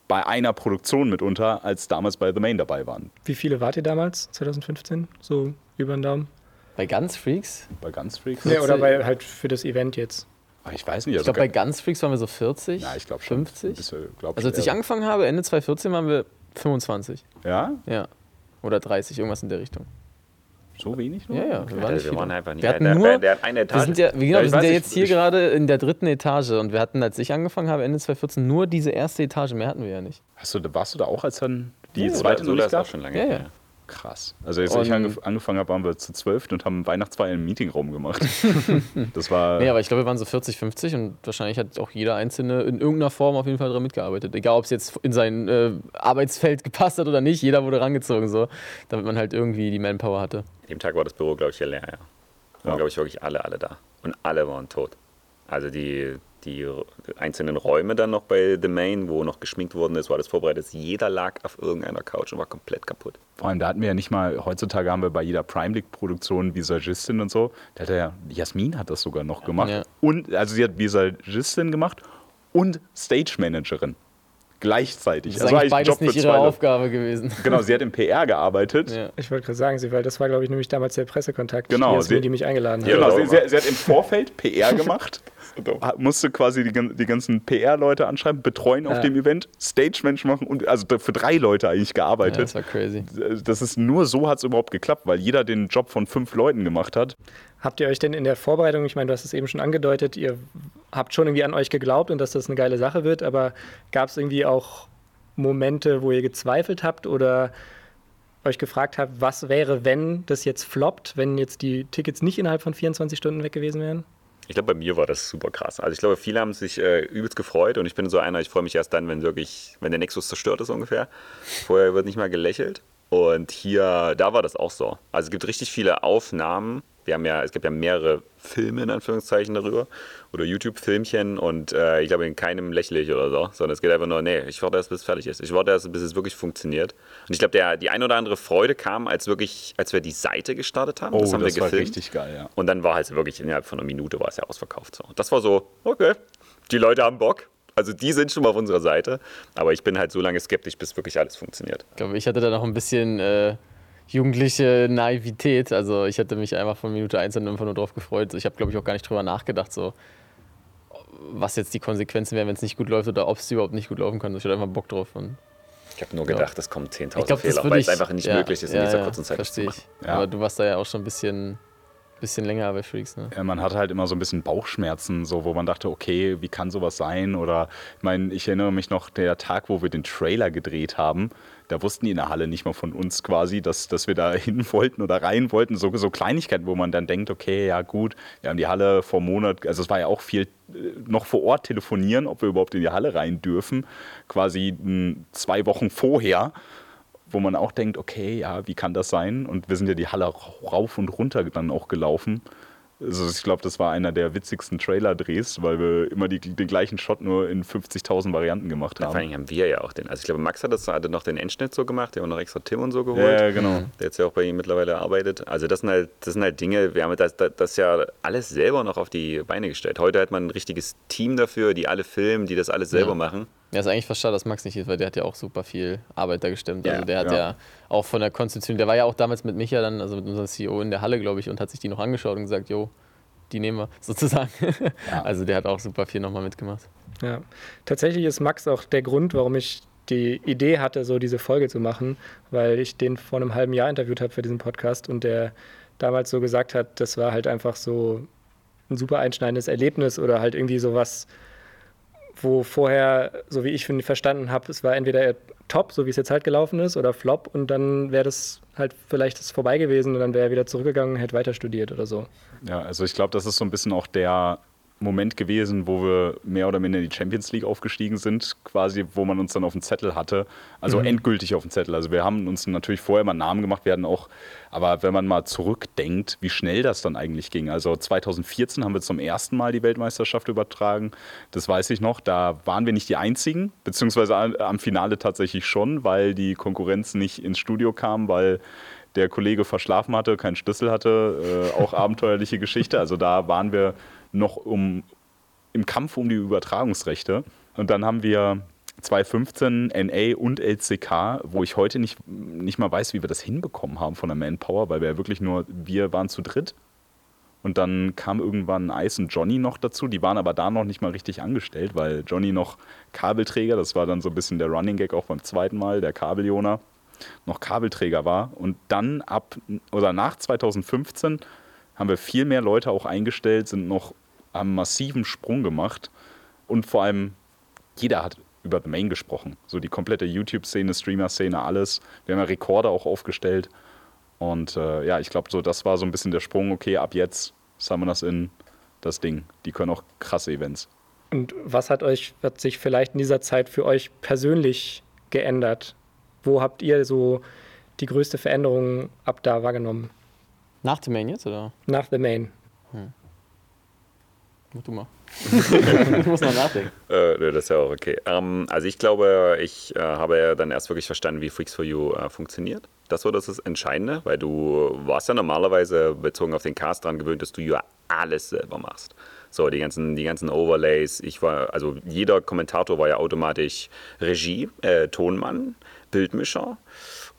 bei einer Produktion mitunter, als damals bei The Main dabei waren. Wie viele wart ihr damals, 2015? So über den Daumen? Bei Ganz Freaks? Bei Ganz Freaks? Ja, oder bei, halt für das Event jetzt. Ich weiß nicht. Also ich glaube, bei Ganz Freaks waren wir so 40, ja, ich 50. Bisschen, glaub also als ich angefangen habe, Ende 2014 waren wir 25. Ja? Ja. Oder 30, irgendwas in der Richtung. So wenig nur? Ja, ja. Wir, waren, wir waren einfach nicht. Wir hatten nur, der, der eine Etage. Wir sind ja, genau, wir sind ja jetzt hier gerade in der dritten Etage und wir hatten, als ich angefangen habe, Ende 2014, nur diese erste Etage. Mehr hatten wir ja nicht. Hast du, warst du da auch, als dann die ja, zweite so, das ist auch schon lange ja, ja. Krass. Also als und ich angefangen habe, waren wir zu zwölf und haben Weihnachtsfeier im Meetingraum gemacht. [LAUGHS] das war. Nee, aber ich glaube, wir waren so 40, 50 und wahrscheinlich hat auch jeder Einzelne in irgendeiner Form auf jeden Fall daran mitgearbeitet. Egal, ob es jetzt in sein äh, Arbeitsfeld gepasst hat oder nicht, jeder wurde rangezogen, so, damit man halt irgendwie die Manpower hatte. An dem Tag war das Büro, glaube ich, ja leer, ja. Da waren, glaube ich, wirklich alle, alle da. Und alle waren tot. Also die, die einzelnen Räume dann noch bei The Main, wo noch geschminkt worden ist, war alles vorbereitet. Jeder lag auf irgendeiner Couch und war komplett kaputt. Vor allem, da hatten wir ja nicht mal, heutzutage haben wir bei jeder Prime League-Produktion Visagistin und so. Da hat ja, Jasmin hat das sogar noch gemacht. Ja. Und, also sie hat Visagistin gemacht und Stage Managerin gleichzeitig. Das ist also eigentlich beides nicht ihre Aufgabe gewesen. Genau, sie hat im PR gearbeitet. Ja. Ich wollte gerade sagen, sie, weil das war, glaube ich, nämlich damals der Pressekontakt, genau, Jasmin, sie, die mich eingeladen hat. Genau, sie, sie, sie, hat im Vorfeld PR gemacht, [LAUGHS] musste quasi die, die ganzen PR-Leute anschreiben, betreuen ja. auf dem Event, Stage-Mensch machen und also für drei Leute eigentlich gearbeitet. Ja, das war crazy. Das ist nur so hat es überhaupt geklappt, weil jeder den Job von fünf Leuten gemacht hat. Habt ihr euch denn in der Vorbereitung, ich meine, du hast es eben schon angedeutet, ihr habt schon irgendwie an euch geglaubt und dass das eine geile Sache wird, aber gab es irgendwie auch Momente, wo ihr gezweifelt habt oder euch gefragt habt, was wäre, wenn das jetzt floppt, wenn jetzt die Tickets nicht innerhalb von 24 Stunden weg gewesen wären? Ich glaube, bei mir war das super krass. Also ich glaube, viele haben sich äh, übelst gefreut und ich bin so einer, ich freue mich erst dann, wenn wirklich, wenn der Nexus zerstört ist ungefähr. Vorher wird nicht mal gelächelt. Und hier, da war das auch so. Also es gibt richtig viele Aufnahmen. Wir haben ja, es gibt ja mehrere Filme in Anführungszeichen darüber oder YouTube-Filmchen und äh, ich glaube, in keinem lächle ich oder so, sondern es geht einfach nur, nee, ich warte erst, bis es fertig ist. Ich warte erst, bis es wirklich funktioniert. Und ich glaube, die ein oder andere Freude kam, als wirklich, als wir die Seite gestartet haben. Oh, das haben das wir gefilmt. war richtig geil, ja. Und dann war halt wirklich innerhalb von einer Minute war es ja ausverkauft. So. Das war so, okay, die Leute haben Bock. Also die sind schon mal auf unserer Seite, aber ich bin halt so lange skeptisch, bis wirklich alles funktioniert. Ich glaube, ich hatte da noch ein bisschen äh, jugendliche Naivität. Also ich hätte mich einfach von Minute 1 an einfach nur drauf gefreut. Ich habe, glaube ich, auch gar nicht drüber nachgedacht, so was jetzt die Konsequenzen wären, wenn es nicht gut läuft oder ob es überhaupt nicht gut laufen kann. Ich hatte einfach Bock drauf. Und, ich habe nur gedacht, es kommen 10.000 Fehler, weil es einfach nicht ja, möglich ist, in ja, dieser kurzen Zeit verstehe ich. Ja. Aber du warst da ja auch schon ein bisschen bisschen länger bei Freaks. Ne? Man hatte halt immer so ein bisschen Bauchschmerzen, so, wo man dachte, okay, wie kann sowas sein? Oder ich meine, ich erinnere mich noch, der Tag, wo wir den Trailer gedreht haben, da wussten die in der Halle nicht mal von uns quasi, dass, dass wir da [LAUGHS] hin wollten oder rein wollten. So, so Kleinigkeiten, wo man dann denkt, okay, ja gut, wir haben die Halle vor einem Monat, also es war ja auch viel äh, noch vor Ort telefonieren, ob wir überhaupt in die Halle rein dürfen, quasi zwei Wochen vorher wo man auch denkt, okay, ja, wie kann das sein? Und wir sind ja die Halle rauf und runter dann auch gelaufen. Also ich glaube, das war einer der witzigsten Trailer-Drehs, weil wir immer die, den gleichen Shot nur in 50.000 Varianten gemacht haben. vor allem haben wir ja auch den. Also ich glaube, Max hat das hatte noch den Endschnitt so gemacht, der hat noch extra Tim und so geholt. Ja, genau. Der jetzt ja auch bei ihm mittlerweile arbeitet. Also das sind halt, das sind halt Dinge, wir haben das, das, das ja alles selber noch auf die Beine gestellt. Heute hat man ein richtiges Team dafür, die alle filmen, die das alles selber ja. machen. Ja, ist eigentlich fast schade, dass Max nicht ist, weil der hat ja auch super viel Arbeit da gestemmt. Also der hat ja. ja. auch von der Konstitution, der war ja auch damals mit Micha dann, also mit unserem CEO in der Halle, glaube ich, und hat sich die noch angeschaut und gesagt, jo, die nehmen wir [LAUGHS] sozusagen. Ja. Also der hat auch super viel nochmal mitgemacht. Ja, tatsächlich ist Max auch der Grund, warum ich die Idee hatte, so diese Folge zu machen, weil ich den vor einem halben Jahr interviewt habe für diesen Podcast und der damals so gesagt hat, das war halt einfach so ein super einschneidendes Erlebnis oder halt irgendwie sowas, wo vorher, so wie ich verstanden habe, es war entweder top, so wie es jetzt halt gelaufen ist, oder flop und dann wäre das halt vielleicht das vorbei gewesen und dann wäre er wieder zurückgegangen und hätte weiter studiert oder so. Ja, also ich glaube, das ist so ein bisschen auch der Moment gewesen, wo wir mehr oder minder in die Champions League aufgestiegen sind, quasi, wo man uns dann auf dem Zettel hatte. Also mhm. endgültig auf dem Zettel. Also wir haben uns natürlich vorher mal einen Namen gemacht, wir hatten auch, aber wenn man mal zurückdenkt, wie schnell das dann eigentlich ging. Also 2014 haben wir zum ersten Mal die Weltmeisterschaft übertragen. Das weiß ich noch. Da waren wir nicht die einzigen, beziehungsweise am Finale tatsächlich schon, weil die Konkurrenz nicht ins Studio kam, weil der Kollege verschlafen hatte, keinen Schlüssel hatte, äh, auch [LAUGHS] abenteuerliche Geschichte. Also da waren wir noch um, im Kampf um die Übertragungsrechte. Und dann haben wir 2015 NA und LCK, wo ich heute nicht, nicht mal weiß, wie wir das hinbekommen haben von der Manpower, weil wir ja wirklich nur, wir waren zu dritt. Und dann kam irgendwann Ice und Johnny noch dazu. Die waren aber da noch nicht mal richtig angestellt, weil Johnny noch Kabelträger, das war dann so ein bisschen der Running Gag auch beim zweiten Mal, der Kabeljona, noch Kabelträger war. Und dann ab oder nach 2015 haben wir viel mehr Leute auch eingestellt, sind noch einen massiven Sprung gemacht und vor allem jeder hat über The Main gesprochen. So die komplette YouTube-Szene, Streamer-Szene, alles. Wir haben ja Rekorder auch aufgestellt. Und äh, ja, ich glaube, so das war so ein bisschen der Sprung. Okay, ab jetzt Summoners in das Ding. Die können auch krasse Events. Und was hat euch, hat sich vielleicht in dieser Zeit für euch persönlich geändert? Wo habt ihr so die größte Veränderung ab da wahrgenommen? Nach The Main jetzt, oder? Nach The Main. Mach du mal. [LAUGHS] ich muss noch nachdenken. Äh, das ist ja auch okay. Ähm, also ich glaube, ich äh, habe ja dann erst wirklich verstanden, wie Freaks for You äh, funktioniert. Das war das, das Entscheidende, weil du warst ja normalerweise bezogen auf den Cast daran gewöhnt, dass du ja alles selber machst. So, die ganzen, die ganzen Overlays. Ich war, also jeder Kommentator war ja automatisch Regie, äh, Tonmann, Bildmischer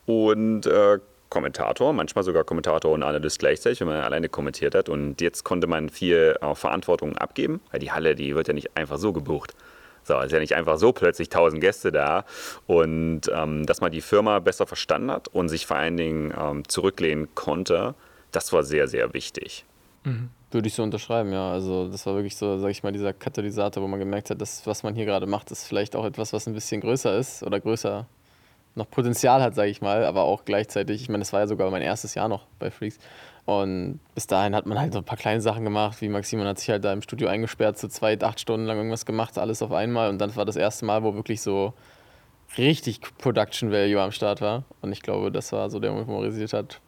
und äh, Kommentator, manchmal sogar Kommentator und Analyst gleichzeitig, wenn man alleine kommentiert hat. Und jetzt konnte man viel äh, Verantwortung abgeben, weil die Halle, die wird ja nicht einfach so gebucht. So, es ist ja nicht einfach so plötzlich 1000 Gäste da. Und ähm, dass man die Firma besser verstanden hat und sich vor allen Dingen ähm, zurücklehnen konnte, das war sehr, sehr wichtig. Mhm. Würde ich so unterschreiben, ja. Also das war wirklich so, sag ich mal, dieser Katalysator, wo man gemerkt hat, dass was man hier gerade macht, ist vielleicht auch etwas, was ein bisschen größer ist oder größer noch Potenzial hat, sage ich mal, aber auch gleichzeitig, ich meine, das war ja sogar mein erstes Jahr noch bei Freaks. Und bis dahin hat man halt so ein paar kleine Sachen gemacht, wie Maximon hat sich halt da im Studio eingesperrt, zu zweit, acht Stunden lang irgendwas gemacht, alles auf einmal. Und dann war das erste Mal, wo wirklich so richtig Production Value am Start war. Und ich glaube, das war so der Moment, wo man realisiert hat.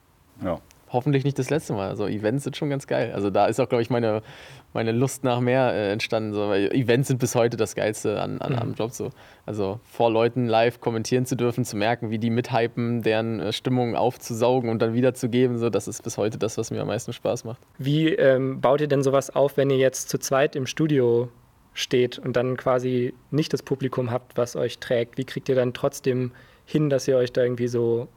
Ja. Hoffentlich nicht das letzte Mal. Also Events sind schon ganz geil. Also da ist auch, glaube ich, meine, meine Lust nach mehr äh, entstanden. So, weil Events sind bis heute das Geilste an, an, mhm. am Job. So. Also vor Leuten live kommentieren zu dürfen, zu merken, wie die mithypen, deren äh, Stimmung aufzusaugen und dann wiederzugeben, so, das ist bis heute das, was mir am meisten Spaß macht. Wie ähm, baut ihr denn sowas auf, wenn ihr jetzt zu zweit im Studio steht und dann quasi nicht das Publikum habt, was euch trägt? Wie kriegt ihr dann trotzdem hin, dass ihr euch da irgendwie so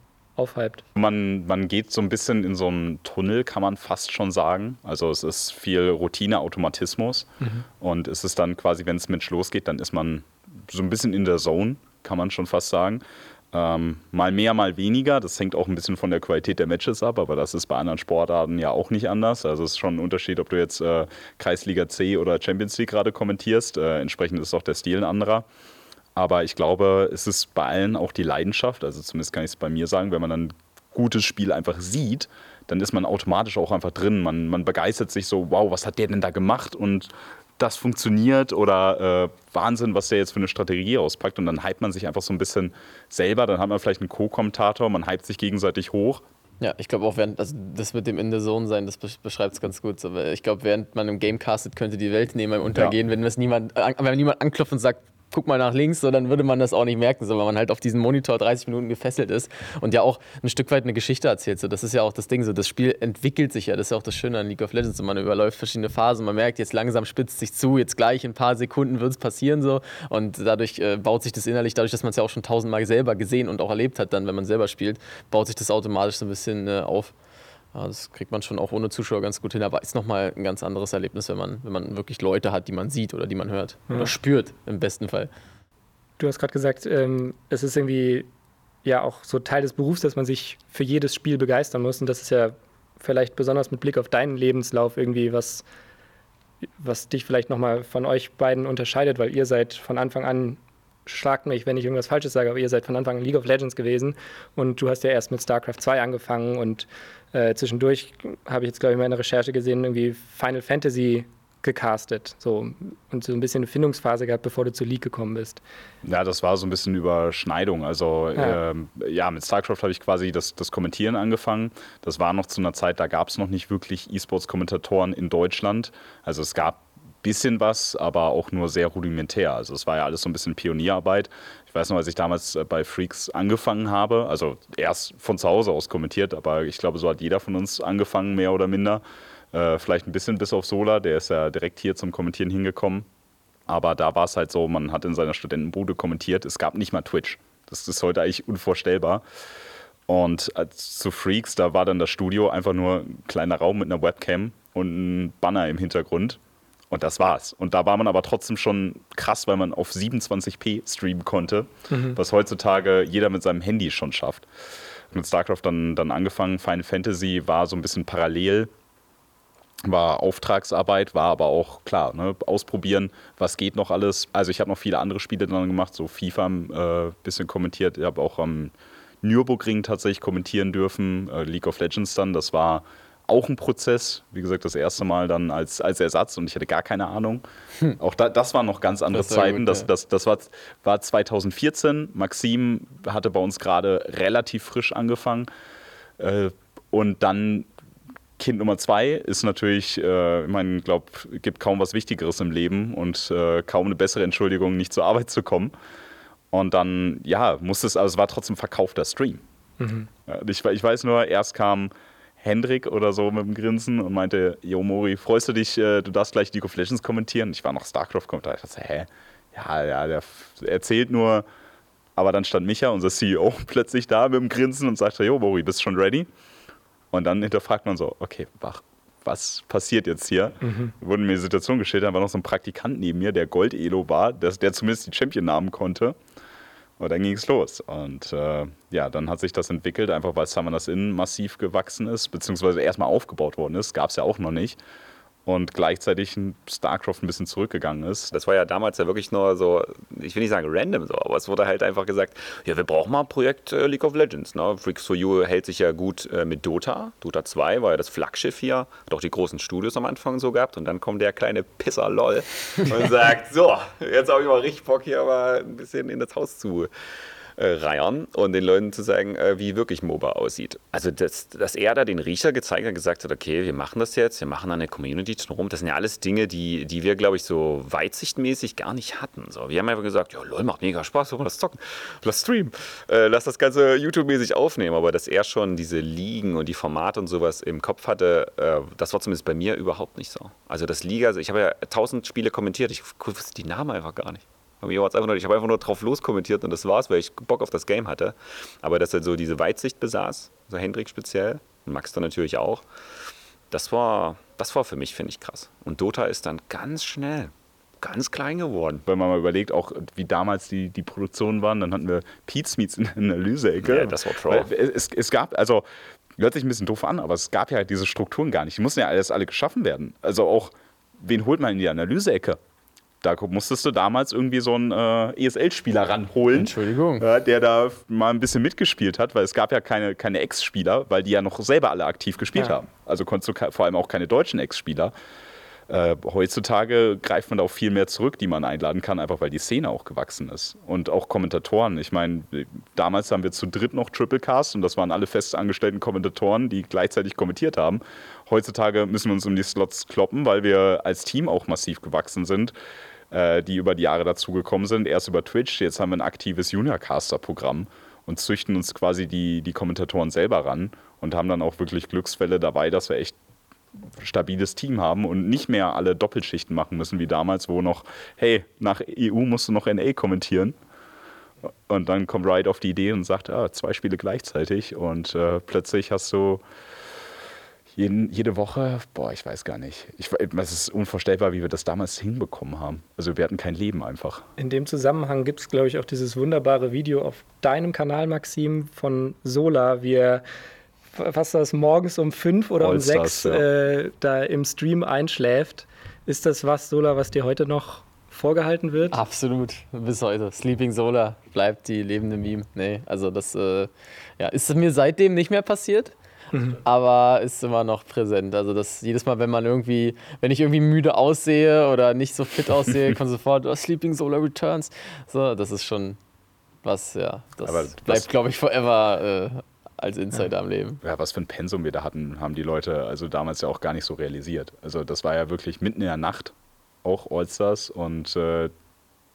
aufhypt. Man, man geht so ein bisschen in so einen Tunnel, kann man fast schon sagen. Also es ist viel Routine, Automatismus. Mhm. Und es ist dann quasi, wenn es Mensch losgeht, dann ist man so ein bisschen in der Zone, kann man schon fast sagen. Ähm, mal mehr, mal weniger. Das hängt auch ein bisschen von der Qualität der Matches ab, aber das ist bei anderen Sportarten ja auch nicht anders. Also es ist schon ein Unterschied, ob du jetzt äh, Kreisliga C oder Champions League gerade kommentierst. Äh, entsprechend ist auch der Stil ein anderer. Aber ich glaube, es ist bei allen auch die Leidenschaft, also zumindest kann ich es bei mir sagen, wenn man ein gutes Spiel einfach sieht, dann ist man automatisch auch einfach drin. Man, man begeistert sich so, wow, was hat der denn da gemacht und das funktioniert oder äh, Wahnsinn, was der jetzt für eine Strategie auspackt. Und dann hypt man sich einfach so ein bisschen selber. Dann hat man vielleicht einen Co-Kommentator, man hypt sich gegenseitig hoch. Ja, ich glaube auch, während, also das mit dem in der Zone sein, das beschreibt es ganz gut. Aber ich glaube, während man im Game castet, könnte die Welt neben einem untergehen, ja. wenn, niemand, wenn niemand anklopft und sagt, guck mal nach links, so, dann würde man das auch nicht merken, so, weil man halt auf diesen Monitor 30 Minuten gefesselt ist und ja auch ein Stück weit eine Geschichte erzählt. So. Das ist ja auch das Ding, so, das Spiel entwickelt sich ja, das ist ja auch das Schöne an League of Legends, so, man überläuft verschiedene Phasen, man merkt, jetzt langsam spitzt sich zu, jetzt gleich in ein paar Sekunden wird es passieren so und dadurch äh, baut sich das innerlich, dadurch, dass man es ja auch schon tausendmal selber gesehen und auch erlebt hat, dann, wenn man selber spielt, baut sich das automatisch so ein bisschen äh, auf. Ja, das kriegt man schon auch ohne Zuschauer ganz gut hin, aber ist nochmal ein ganz anderes Erlebnis, wenn man, wenn man wirklich Leute hat, die man sieht oder die man hört ja. oder spürt im besten Fall. Du hast gerade gesagt, ähm, es ist irgendwie ja auch so Teil des Berufs, dass man sich für jedes Spiel begeistern muss. Und das ist ja vielleicht besonders mit Blick auf deinen Lebenslauf irgendwie was was dich vielleicht nochmal von euch beiden unterscheidet, weil ihr seid von Anfang an schlagt mich, wenn ich irgendwas Falsches sage, aber ihr seid von Anfang an League of Legends gewesen und du hast ja erst mit StarCraft 2 angefangen und äh, zwischendurch habe ich jetzt, glaube ich, in meiner Recherche gesehen, irgendwie Final Fantasy gecastet so und so ein bisschen eine Findungsphase gehabt, bevor du zur League gekommen bist. Ja, das war so ein bisschen Überschneidung. Also ja, ähm, ja mit StarCraft habe ich quasi das, das Kommentieren angefangen. Das war noch zu einer Zeit, da gab es noch nicht wirklich E-Sports-Kommentatoren in Deutschland. Also es gab bisschen was, aber auch nur sehr rudimentär. Also es war ja alles so ein bisschen Pionierarbeit. Ich weiß noch, als ich damals äh, bei Freaks angefangen habe, also erst von zu Hause aus kommentiert, aber ich glaube, so hat jeder von uns angefangen, mehr oder minder. Äh, vielleicht ein bisschen bis auf Sola, der ist ja direkt hier zum Kommentieren hingekommen. Aber da war es halt so, man hat in seiner Studentenbude kommentiert, es gab nicht mal Twitch. Das ist heute eigentlich unvorstellbar. Und zu Freaks, da war dann das Studio einfach nur ein kleiner Raum mit einer Webcam und ein Banner im Hintergrund. Und das war's. Und da war man aber trotzdem schon krass, weil man auf 27p streamen konnte, mhm. was heutzutage jeder mit seinem Handy schon schafft. Mit StarCraft dann, dann angefangen. Final Fantasy war so ein bisschen parallel, war Auftragsarbeit, war aber auch klar, ne, ausprobieren, was geht noch alles. Also ich habe noch viele andere Spiele dann gemacht, so FIFA ein äh, bisschen kommentiert. Ich habe auch am Nürburgring tatsächlich kommentieren dürfen, äh, League of Legends dann. Das war auch ein Prozess. Wie gesagt, das erste Mal dann als, als Ersatz und ich hatte gar keine Ahnung. Hm. Auch da, das waren noch ganz andere das Zeiten. Gut, das, das, das war, war 2014. Maxim hatte bei uns gerade relativ frisch angefangen. Äh, und dann Kind Nummer zwei ist natürlich, äh, ich meine, ich glaube, gibt kaum was Wichtigeres im Leben und äh, kaum eine bessere Entschuldigung, nicht zur Arbeit zu kommen. Und dann, ja, musste es, also es war trotzdem verkaufter Stream. Mhm. Ich, ich weiß nur, erst kam Hendrik oder so mit dem Grinsen und meinte, Jo Mori, freust du dich, äh, du darfst gleich League of Legends kommentieren? Ich war noch StarCraft-Kommentator. Ich dachte, hä? Ja, ja, der erzählt nur. Aber dann stand Micha, unser CEO, [LAUGHS] plötzlich da mit dem Grinsen und sagte, Jo Mori, bist du schon ready? Und dann hinterfragt man so, okay, wach, was passiert jetzt hier? Mhm. Wurde mir die Situation geschildert, da war noch so ein Praktikant neben mir, der Gold-Elo war, der, der zumindest die Champion-Namen konnte. Und dann ging es los. Und äh, ja, dann hat sich das entwickelt, einfach weil Summoners Inn massiv gewachsen ist, beziehungsweise erstmal aufgebaut worden ist. Gab es ja auch noch nicht und gleichzeitig StarCraft ein bisschen zurückgegangen ist. Das war ja damals ja wirklich nur so, ich will nicht sagen random so, aber es wurde halt einfach gesagt, ja, wir brauchen mal ein Projekt äh, League of Legends. Ne? Freaks for You hält sich ja gut äh, mit Dota. Dota 2 war ja das Flaggschiff hier, hat auch die großen Studios am Anfang so gehabt und dann kommt der kleine Pisser LOL [LAUGHS] und sagt, so, jetzt habe ich mal richtig Bock hier mal ein bisschen in das Haus zu äh, reiern und den Leuten zu sagen, äh, wie wirklich MOBA aussieht. Also, dass, dass er da den Riecher gezeigt hat, gesagt hat, okay, wir machen das jetzt, wir machen eine Community drumherum. Das sind ja alles Dinge, die, die wir, glaube ich, so weitsichtmäßig gar nicht hatten. So, wir haben einfach gesagt, ja, lol, macht mega Spaß, das zocken, lass streamen, äh, lass das Ganze YouTube-mäßig aufnehmen. Aber dass er schon diese Ligen und die Formate und sowas im Kopf hatte, äh, das war zumindest bei mir überhaupt nicht so. Also das Liga, also ich habe ja tausend Spiele kommentiert, ich wusste die Namen einfach gar nicht. Ich habe einfach nur drauf loskommentiert und das war's, weil ich Bock auf das Game hatte. Aber dass er so diese Weitsicht besaß, so Hendrik speziell, und Max dann natürlich auch, das war, das war für mich, finde ich, krass. Und Dota ist dann ganz schnell ganz klein geworden. Wenn man mal überlegt, auch wie damals die, die Produktionen waren, dann hatten wir Pete's Meets in der Analyse-Ecke. Ja, das war Pro. Es, es gab, also, hört sich ein bisschen doof an, aber es gab ja diese Strukturen gar nicht. Die mussten ja alles alle geschaffen werden. Also auch, wen holt man in die Analyse-Ecke? Da musstest du damals irgendwie so einen äh, ESL-Spieler ranholen. Entschuldigung. Äh, der da mal ein bisschen mitgespielt hat, weil es gab ja keine, keine Ex-Spieler, weil die ja noch selber alle aktiv gespielt ja. haben. Also konntest du vor allem auch keine deutschen Ex-Spieler. Äh, heutzutage greift man da auch viel mehr zurück, die man einladen kann, einfach weil die Szene auch gewachsen ist. Und auch Kommentatoren. Ich meine, damals haben wir zu dritt noch Triple Cast und das waren alle fest angestellten Kommentatoren, die gleichzeitig kommentiert haben. Heutzutage müssen wir uns um die Slots kloppen, weil wir als Team auch massiv gewachsen sind äh, die über die Jahre dazugekommen sind. Erst über Twitch, jetzt haben wir ein aktives Junior-Caster-Programm und züchten uns quasi die, die Kommentatoren selber ran und haben dann auch wirklich Glücksfälle dabei, dass wir echt stabiles Team haben und nicht mehr alle Doppelschichten machen müssen wie damals, wo noch, hey, nach EU musst du noch NA kommentieren. Und dann kommt Riot auf die Idee und sagt, ah, zwei Spiele gleichzeitig und äh, plötzlich hast du jeden, jede Woche, boah, ich weiß gar nicht. es ist unvorstellbar, wie wir das damals hinbekommen haben. Also wir hatten kein Leben einfach. In dem Zusammenhang gibt es, glaube ich, auch dieses wunderbare Video auf deinem Kanal, Maxim, von Sola, wie er was das morgens um fünf oder Allstars, um sechs ja. äh, da im Stream einschläft Ist das was, Sola, was dir heute noch vorgehalten wird? Absolut, bis heute. Sleeping Solar bleibt die lebende Meme. Nee, also das äh, ja, ist mir seitdem nicht mehr passiert. Aber ist immer noch präsent. Also das jedes Mal, wenn man irgendwie, wenn ich irgendwie müde aussehe oder nicht so fit aussehe, [LAUGHS] kommt sofort oh, Sleeping Solar Returns. So, das ist schon was, ja. Das Aber bleibt, glaube ich, forever äh, als Insider am Leben. Ja, was für ein Pensum wir da hatten, haben die Leute also damals ja auch gar nicht so realisiert. Also das war ja wirklich mitten in der Nacht, auch Allstars und äh,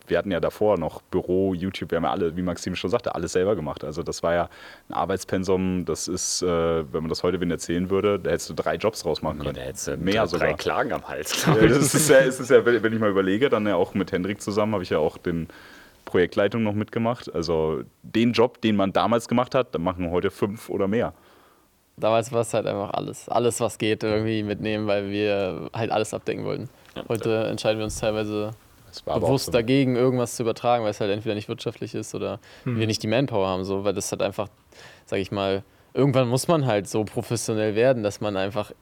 wir hatten ja davor noch Büro, YouTube, wir haben ja alle, wie Maxim schon sagte, alles selber gemacht. Also das war ja ein Arbeitspensum, das ist, äh, wenn man das heute wen erzählen würde, da hättest du drei Jobs draus machen Ja, können. da hättest du Mehr drei sogar. Klagen am Hals. Ja, das ist ja, es ist ja, wenn wenn ich mal überlege, dann ja auch mit Hendrik zusammen habe ich ja auch den Projektleitung noch mitgemacht. Also den Job, den man damals gemacht hat, da machen heute fünf oder mehr. Damals war es halt einfach alles, alles was geht irgendwie mitnehmen, weil wir halt alles abdecken wollten. Heute entscheiden wir uns teilweise Bewusst so. dagegen, irgendwas zu übertragen, weil es halt entweder nicht wirtschaftlich ist oder wir nicht die Manpower haben, so, weil das halt einfach, sag ich mal, irgendwann muss man halt so professionell werden, dass man einfach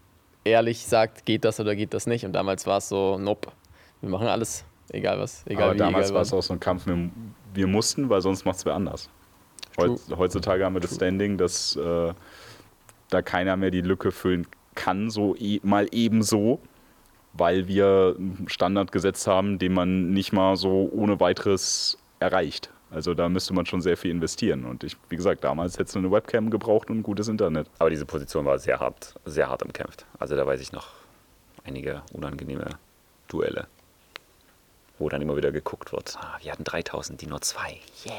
ehrlich sagt, geht das oder geht das nicht. Und damals war es so, nope, wir machen alles, egal was, egal Aber wie, damals war es auch so ein Kampf, wir, wir mussten, weil sonst macht es wer anders. Heut, heutzutage haben wir das Standing, dass äh, da keiner mehr die Lücke füllen kann, so e mal ebenso, weil wir einen Standard gesetzt haben, den man nicht mal so ohne weiteres erreicht. Also da müsste man schon sehr viel investieren. Und ich, wie gesagt, damals hättest du eine Webcam gebraucht und gutes Internet. Aber diese Position war sehr hart, sehr hart umkämpft. Also da weiß ich noch einige unangenehme Duelle, wo dann immer wieder geguckt wird. Ah, wir hatten 3000, die nur zwei. Yeah.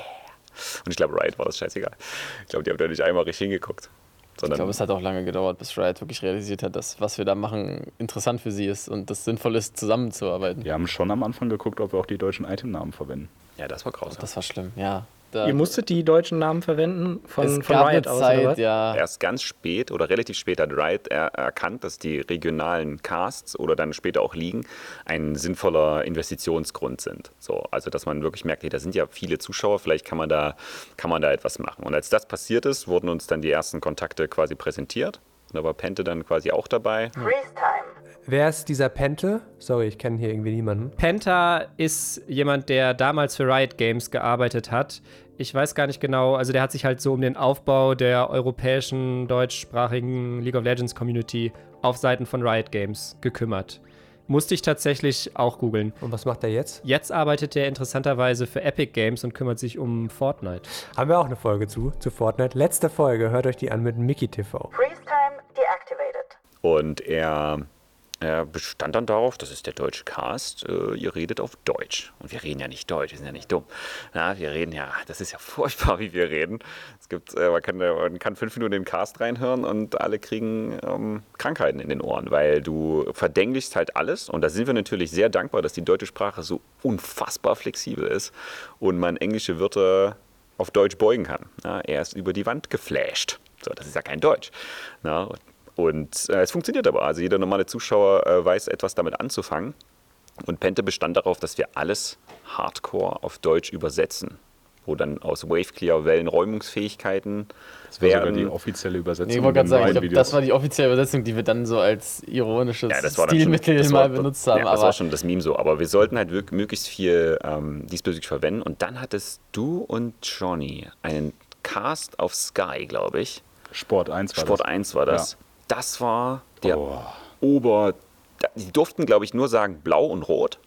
Und ich glaube, Riot war das scheißegal. Ich glaube, die haben da nicht einmal richtig hingeguckt. Ich Sondern glaube, es hat auch lange gedauert, bis Riot wirklich realisiert hat, dass was wir da machen interessant für sie ist und das sinnvoll ist, zusammenzuarbeiten. Wir haben schon am Anfang geguckt, ob wir auch die deutschen Itemnamen verwenden. ja, das war grausam. Das war schlimm, ja. Da, Ihr musstet die deutschen Namen verwenden von, es von gab Riot eine aus, Zeit, oder was? ja. Erst ganz spät oder relativ spät hat Riot er erkannt, dass die regionalen Casts oder dann später auch Ligen ein sinnvoller Investitionsgrund sind. So, also dass man wirklich merkt, hey, da sind ja viele Zuschauer, vielleicht kann man, da, kann man da etwas machen. Und als das passiert ist, wurden uns dann die ersten Kontakte quasi präsentiert. Und da war Pente dann quasi auch dabei. Freeze time. Wer ist dieser Pente? Sorry, ich kenne hier irgendwie niemanden. Penta ist jemand, der damals für Riot Games gearbeitet hat. Ich weiß gar nicht genau, also der hat sich halt so um den Aufbau der europäischen, deutschsprachigen League of Legends Community auf Seiten von Riot Games gekümmert. Musste ich tatsächlich auch googeln. Und was macht er jetzt? Jetzt arbeitet er interessanterweise für Epic Games und kümmert sich um Fortnite. Haben wir auch eine Folge zu, zu Fortnite. Letzte Folge, hört euch die an mit Mickey TV. Freeze time deactivated. Und er, er bestand dann darauf, das ist der deutsche Cast, äh, ihr redet auf Deutsch. Und wir reden ja nicht Deutsch, wir sind ja nicht dumm. Na, wir reden ja, [LAUGHS] das ist ja furchtbar, wie wir reden. Es gibt, äh, man, kann, äh, man kann fünf Minuten in den Cast reinhören und alle kriegen ähm, Krankheiten in den Ohren, weil du verdänglichst halt alles. Und da sind wir natürlich sehr dankbar, dass die deutsche Sprache so unfassbar flexibel ist und man englische Wörter auf Deutsch beugen kann. Ja, er ist über die Wand geflasht. So, das ist ja kein Deutsch. Na, und äh, es funktioniert aber. Also jeder normale Zuschauer äh, weiß etwas damit anzufangen. Und Pente bestand darauf, dass wir alles Hardcore auf Deutsch übersetzen. Wo dann aus Waveclear Wellenräumungsfähigkeiten Das war sogar die werden. offizielle Übersetzung. Nee, ich wollte gerade in sagen, ich glaub, das war die offizielle Übersetzung, die wir dann so als ironisches Ja, das war dann schon, Stilmittel das mal war, benutzt haben. Ja, das war schon das Meme so. Aber wir sollten halt wirklich möglichst viel ähm, diesbezüglich verwenden. Und dann hattest du und Johnny einen Cast auf Sky, glaube ich. Sport 1 war Sport das. 1 war das. Das war der Oh. Ober. Die durften, glaube ich, nur sagen blau und rot.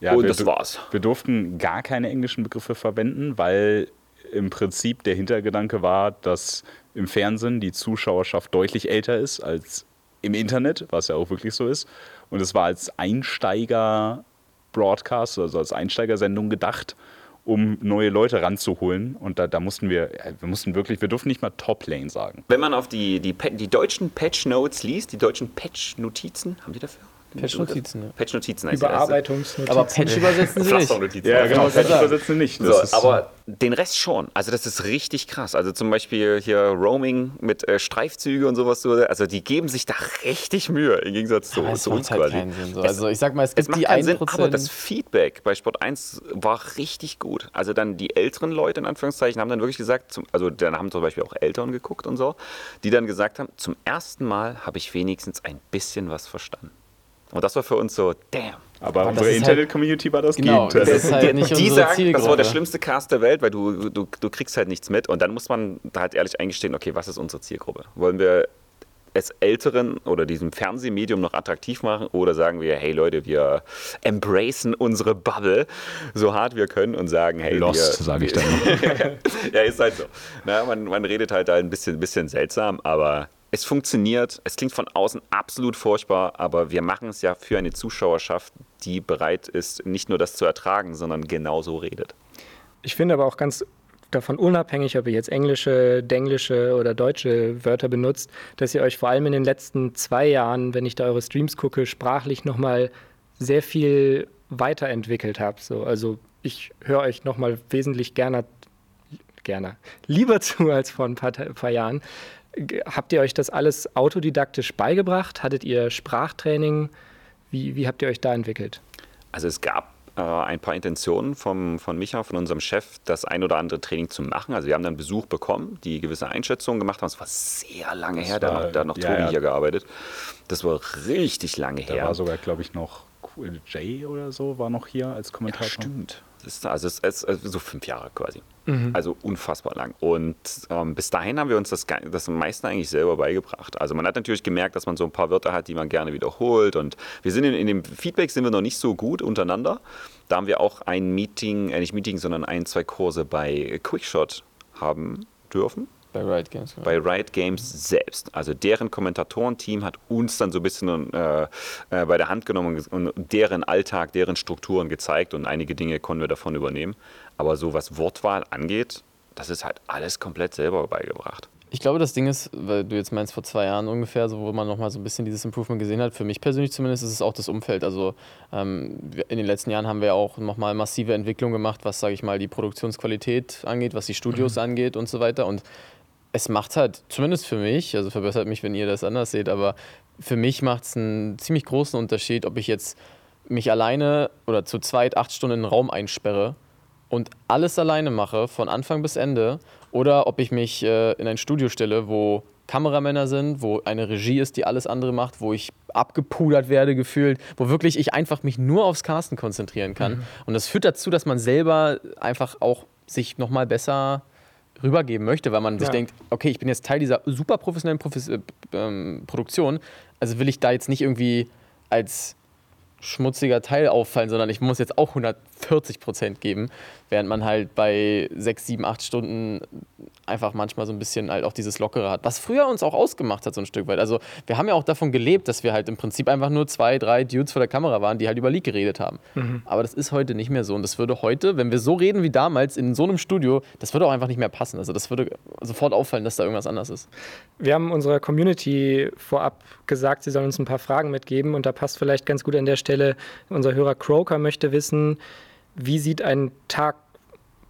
Ja, und wir das war's. Wir durften gar keine englischen Begriffe verwenden, weil im Prinzip der Hintergedanke war, dass im Fernsehen die Zuschauerschaft deutlich älter ist als im Internet, was ja auch wirklich so ist. Und es war als Einsteiger-Broadcast, also als Einsteigersendung gedacht, um neue Leute ranzuholen. Und da, da mussten wir, wir mussten wirklich, wir durften nicht mal Top-Lane sagen. Wenn man auf die, die, die deutschen Patch-Notes liest, die deutschen Patch-Notizen, haben die dafür? Patch-Notizen, ja. Patch-Notizen heißt. Überarbeitungsnotizen. aber Patch [LAUGHS] übersetzen sie nicht. Ja, genau, gerade Patch übersetzen nicht. Das So, aber den Rest schon. Also das ist richtig krass. Also zum Beispiel hier Roaming mit äh, Streifzüge und sowas. So, also die geben sich da richtig Mühe im Gegensatz zu, es zu uns halt quasi. Sinn. So. Es- Also ich sag mal, es Es gibt macht die keinen 1%. Sinn, aber das Feedback bei Sport 1 war richtig gut. Also dann die älteren Leute in Anführungszeichen haben dann wirklich gesagt, zum, also dann haben zum Beispiel auch Eltern geguckt und so, die dann gesagt haben, zum ersten Mal habe ich wenigstens ein bisschen was verstanden. Und das war für uns so, damn. Aber das unsere ist halt- Internet-Community war das Genau, Gegenteil. das ist halt nicht die sagen, das war der Zielgruppe. schlimmste Cast der Welt, weil du, du, du kriegst halt nichts mit. Und dann muss man da halt ehrlich eingestehen, okay, was ist unsere Zielgruppe? Wollen wir es Älteren oder diesem Fernsehmedium noch attraktiv machen oder sagen wir, hey Leute, wir embracen unsere Bubble so hart wir können und sagen, hey, Lost, sage ich dann. [LAUGHS] ja, ist halt so. Na, man, man redet halt da ein bisschen, bisschen seltsam, aber es funktioniert. Es klingt von außen absolut furchtbar, aber wir machen es ja für eine Zuschauerschaft, die bereit ist, nicht nur das zu ertragen, sondern genauso redet. Ich finde aber auch ganz davon unabhängig, ob ihr jetzt englische, denglische oder deutsche Wörter benutzt, dass ihr euch vor allem in den letzten zwei Jahren, wenn ich da eure Streams gucke, sprachlich nochmal sehr viel weiterentwickelt habt. So, also ich höre euch nochmal wesentlich gerne, gerne, lieber [LAUGHS] zu als vor ein paar, paar Jahren. Habt ihr euch das alles autodidaktisch beigebracht? Hattet ihr Sprachtraining? Wie, wie habt ihr euch da entwickelt? Also es gab äh, ein paar Intentionen vom, von Micha, von unserem Chef, das ein oder andere Training zu machen. Also wir haben dann Besuch bekommen, die gewisse Einschätzungen gemacht haben. Es war sehr lange her, da war- hat noch, da hat noch ja, Tobi ja. hier gearbeitet. Das war richtig lange Da her. war sogar, glaube ich, noch Cool J oder so, war noch hier als Ja, Kommentator. stimmt. Ist, also es ist so fünf Jahre quasi. Also unfassbar lang. Und ähm, bis dahin haben wir uns das, das meiste eigentlich selber beigebracht. Also man hat natürlich gemerkt, dass man so ein paar Wörter hat, die man gerne wiederholt. Und wir sind in, in dem Feedback sind wir noch nicht so gut untereinander. Da haben wir auch ein Meeting, äh, nicht Meeting, sondern ein, zwei Kurse bei Quickshot haben dürfen Bei Riot Games. genau. bei Riot Games selbst. Also deren Kommentatorenteam hat uns dann so ein bisschen äh, äh, bei der Hand genommen und deren Alltag, deren Strukturen gezeigt und einige Dinge konnten wir davon übernehmen. Aber so was Wortwahl angeht, das ist halt alles komplett selber beigebracht. Ich glaube, das Ding ist, weil du jetzt meinst, vor zwei Jahren ungefähr, so, wo man nochmal so ein bisschen dieses Improvement gesehen hat, für mich persönlich zumindest ist es auch das Umfeld. Also ähm, in den letzten Jahren haben wir auch nochmal massive Entwicklung gemacht, was, sage ich mal, die Produktionsqualität angeht, was die Studios angeht und so weiter. Und es macht halt, zumindest für mich, also verbessert mich, wenn ihr das anders seht, aber für mich macht es einen ziemlich großen Unterschied, ob ich jetzt mich alleine oder zu zweit acht Stunden in einen Raum einsperre und alles alleine mache, von Anfang bis Ende, oder ob ich mich äh, in ein Studio stelle, wo Kameramänner sind, wo eine Regie ist, die alles andere macht, wo ich abgepudert werde gefühlt, wo wirklich ich einfach mich nur aufs Casten konzentrieren kann. Und das führt dazu, dass man selber einfach auch sich nochmal besser rübergeben möchte, weil man sich Ja. denkt, okay, ich bin jetzt Teil dieser super professionellen Profes äh, ähm, Produktion, also will ich da jetzt nicht irgendwie als schmutziger Teil auffallen, sondern ich muss jetzt auch 140 Prozent geben, während man halt bei sechs, sieben, acht Stunden einfach manchmal so ein bisschen halt auch dieses Lockere hat, was früher uns auch ausgemacht hat so ein Stück weit. Also wir haben ja auch davon gelebt, dass wir halt im Prinzip einfach nur zwei, drei Dudes vor der Kamera waren, die halt über League geredet haben. Aber das ist heute nicht mehr so und das würde heute, wenn wir so reden wie damals in so einem Studio, das würde auch einfach nicht mehr passen. Also das würde sofort auffallen, dass da irgendwas anders ist. Wir haben unserer Community vorab gesagt, sie sollen uns ein paar Fragen mitgeben und da passt vielleicht ganz gut an der Stelle, unser Hörer Croker möchte wissen, wie sieht ein Tag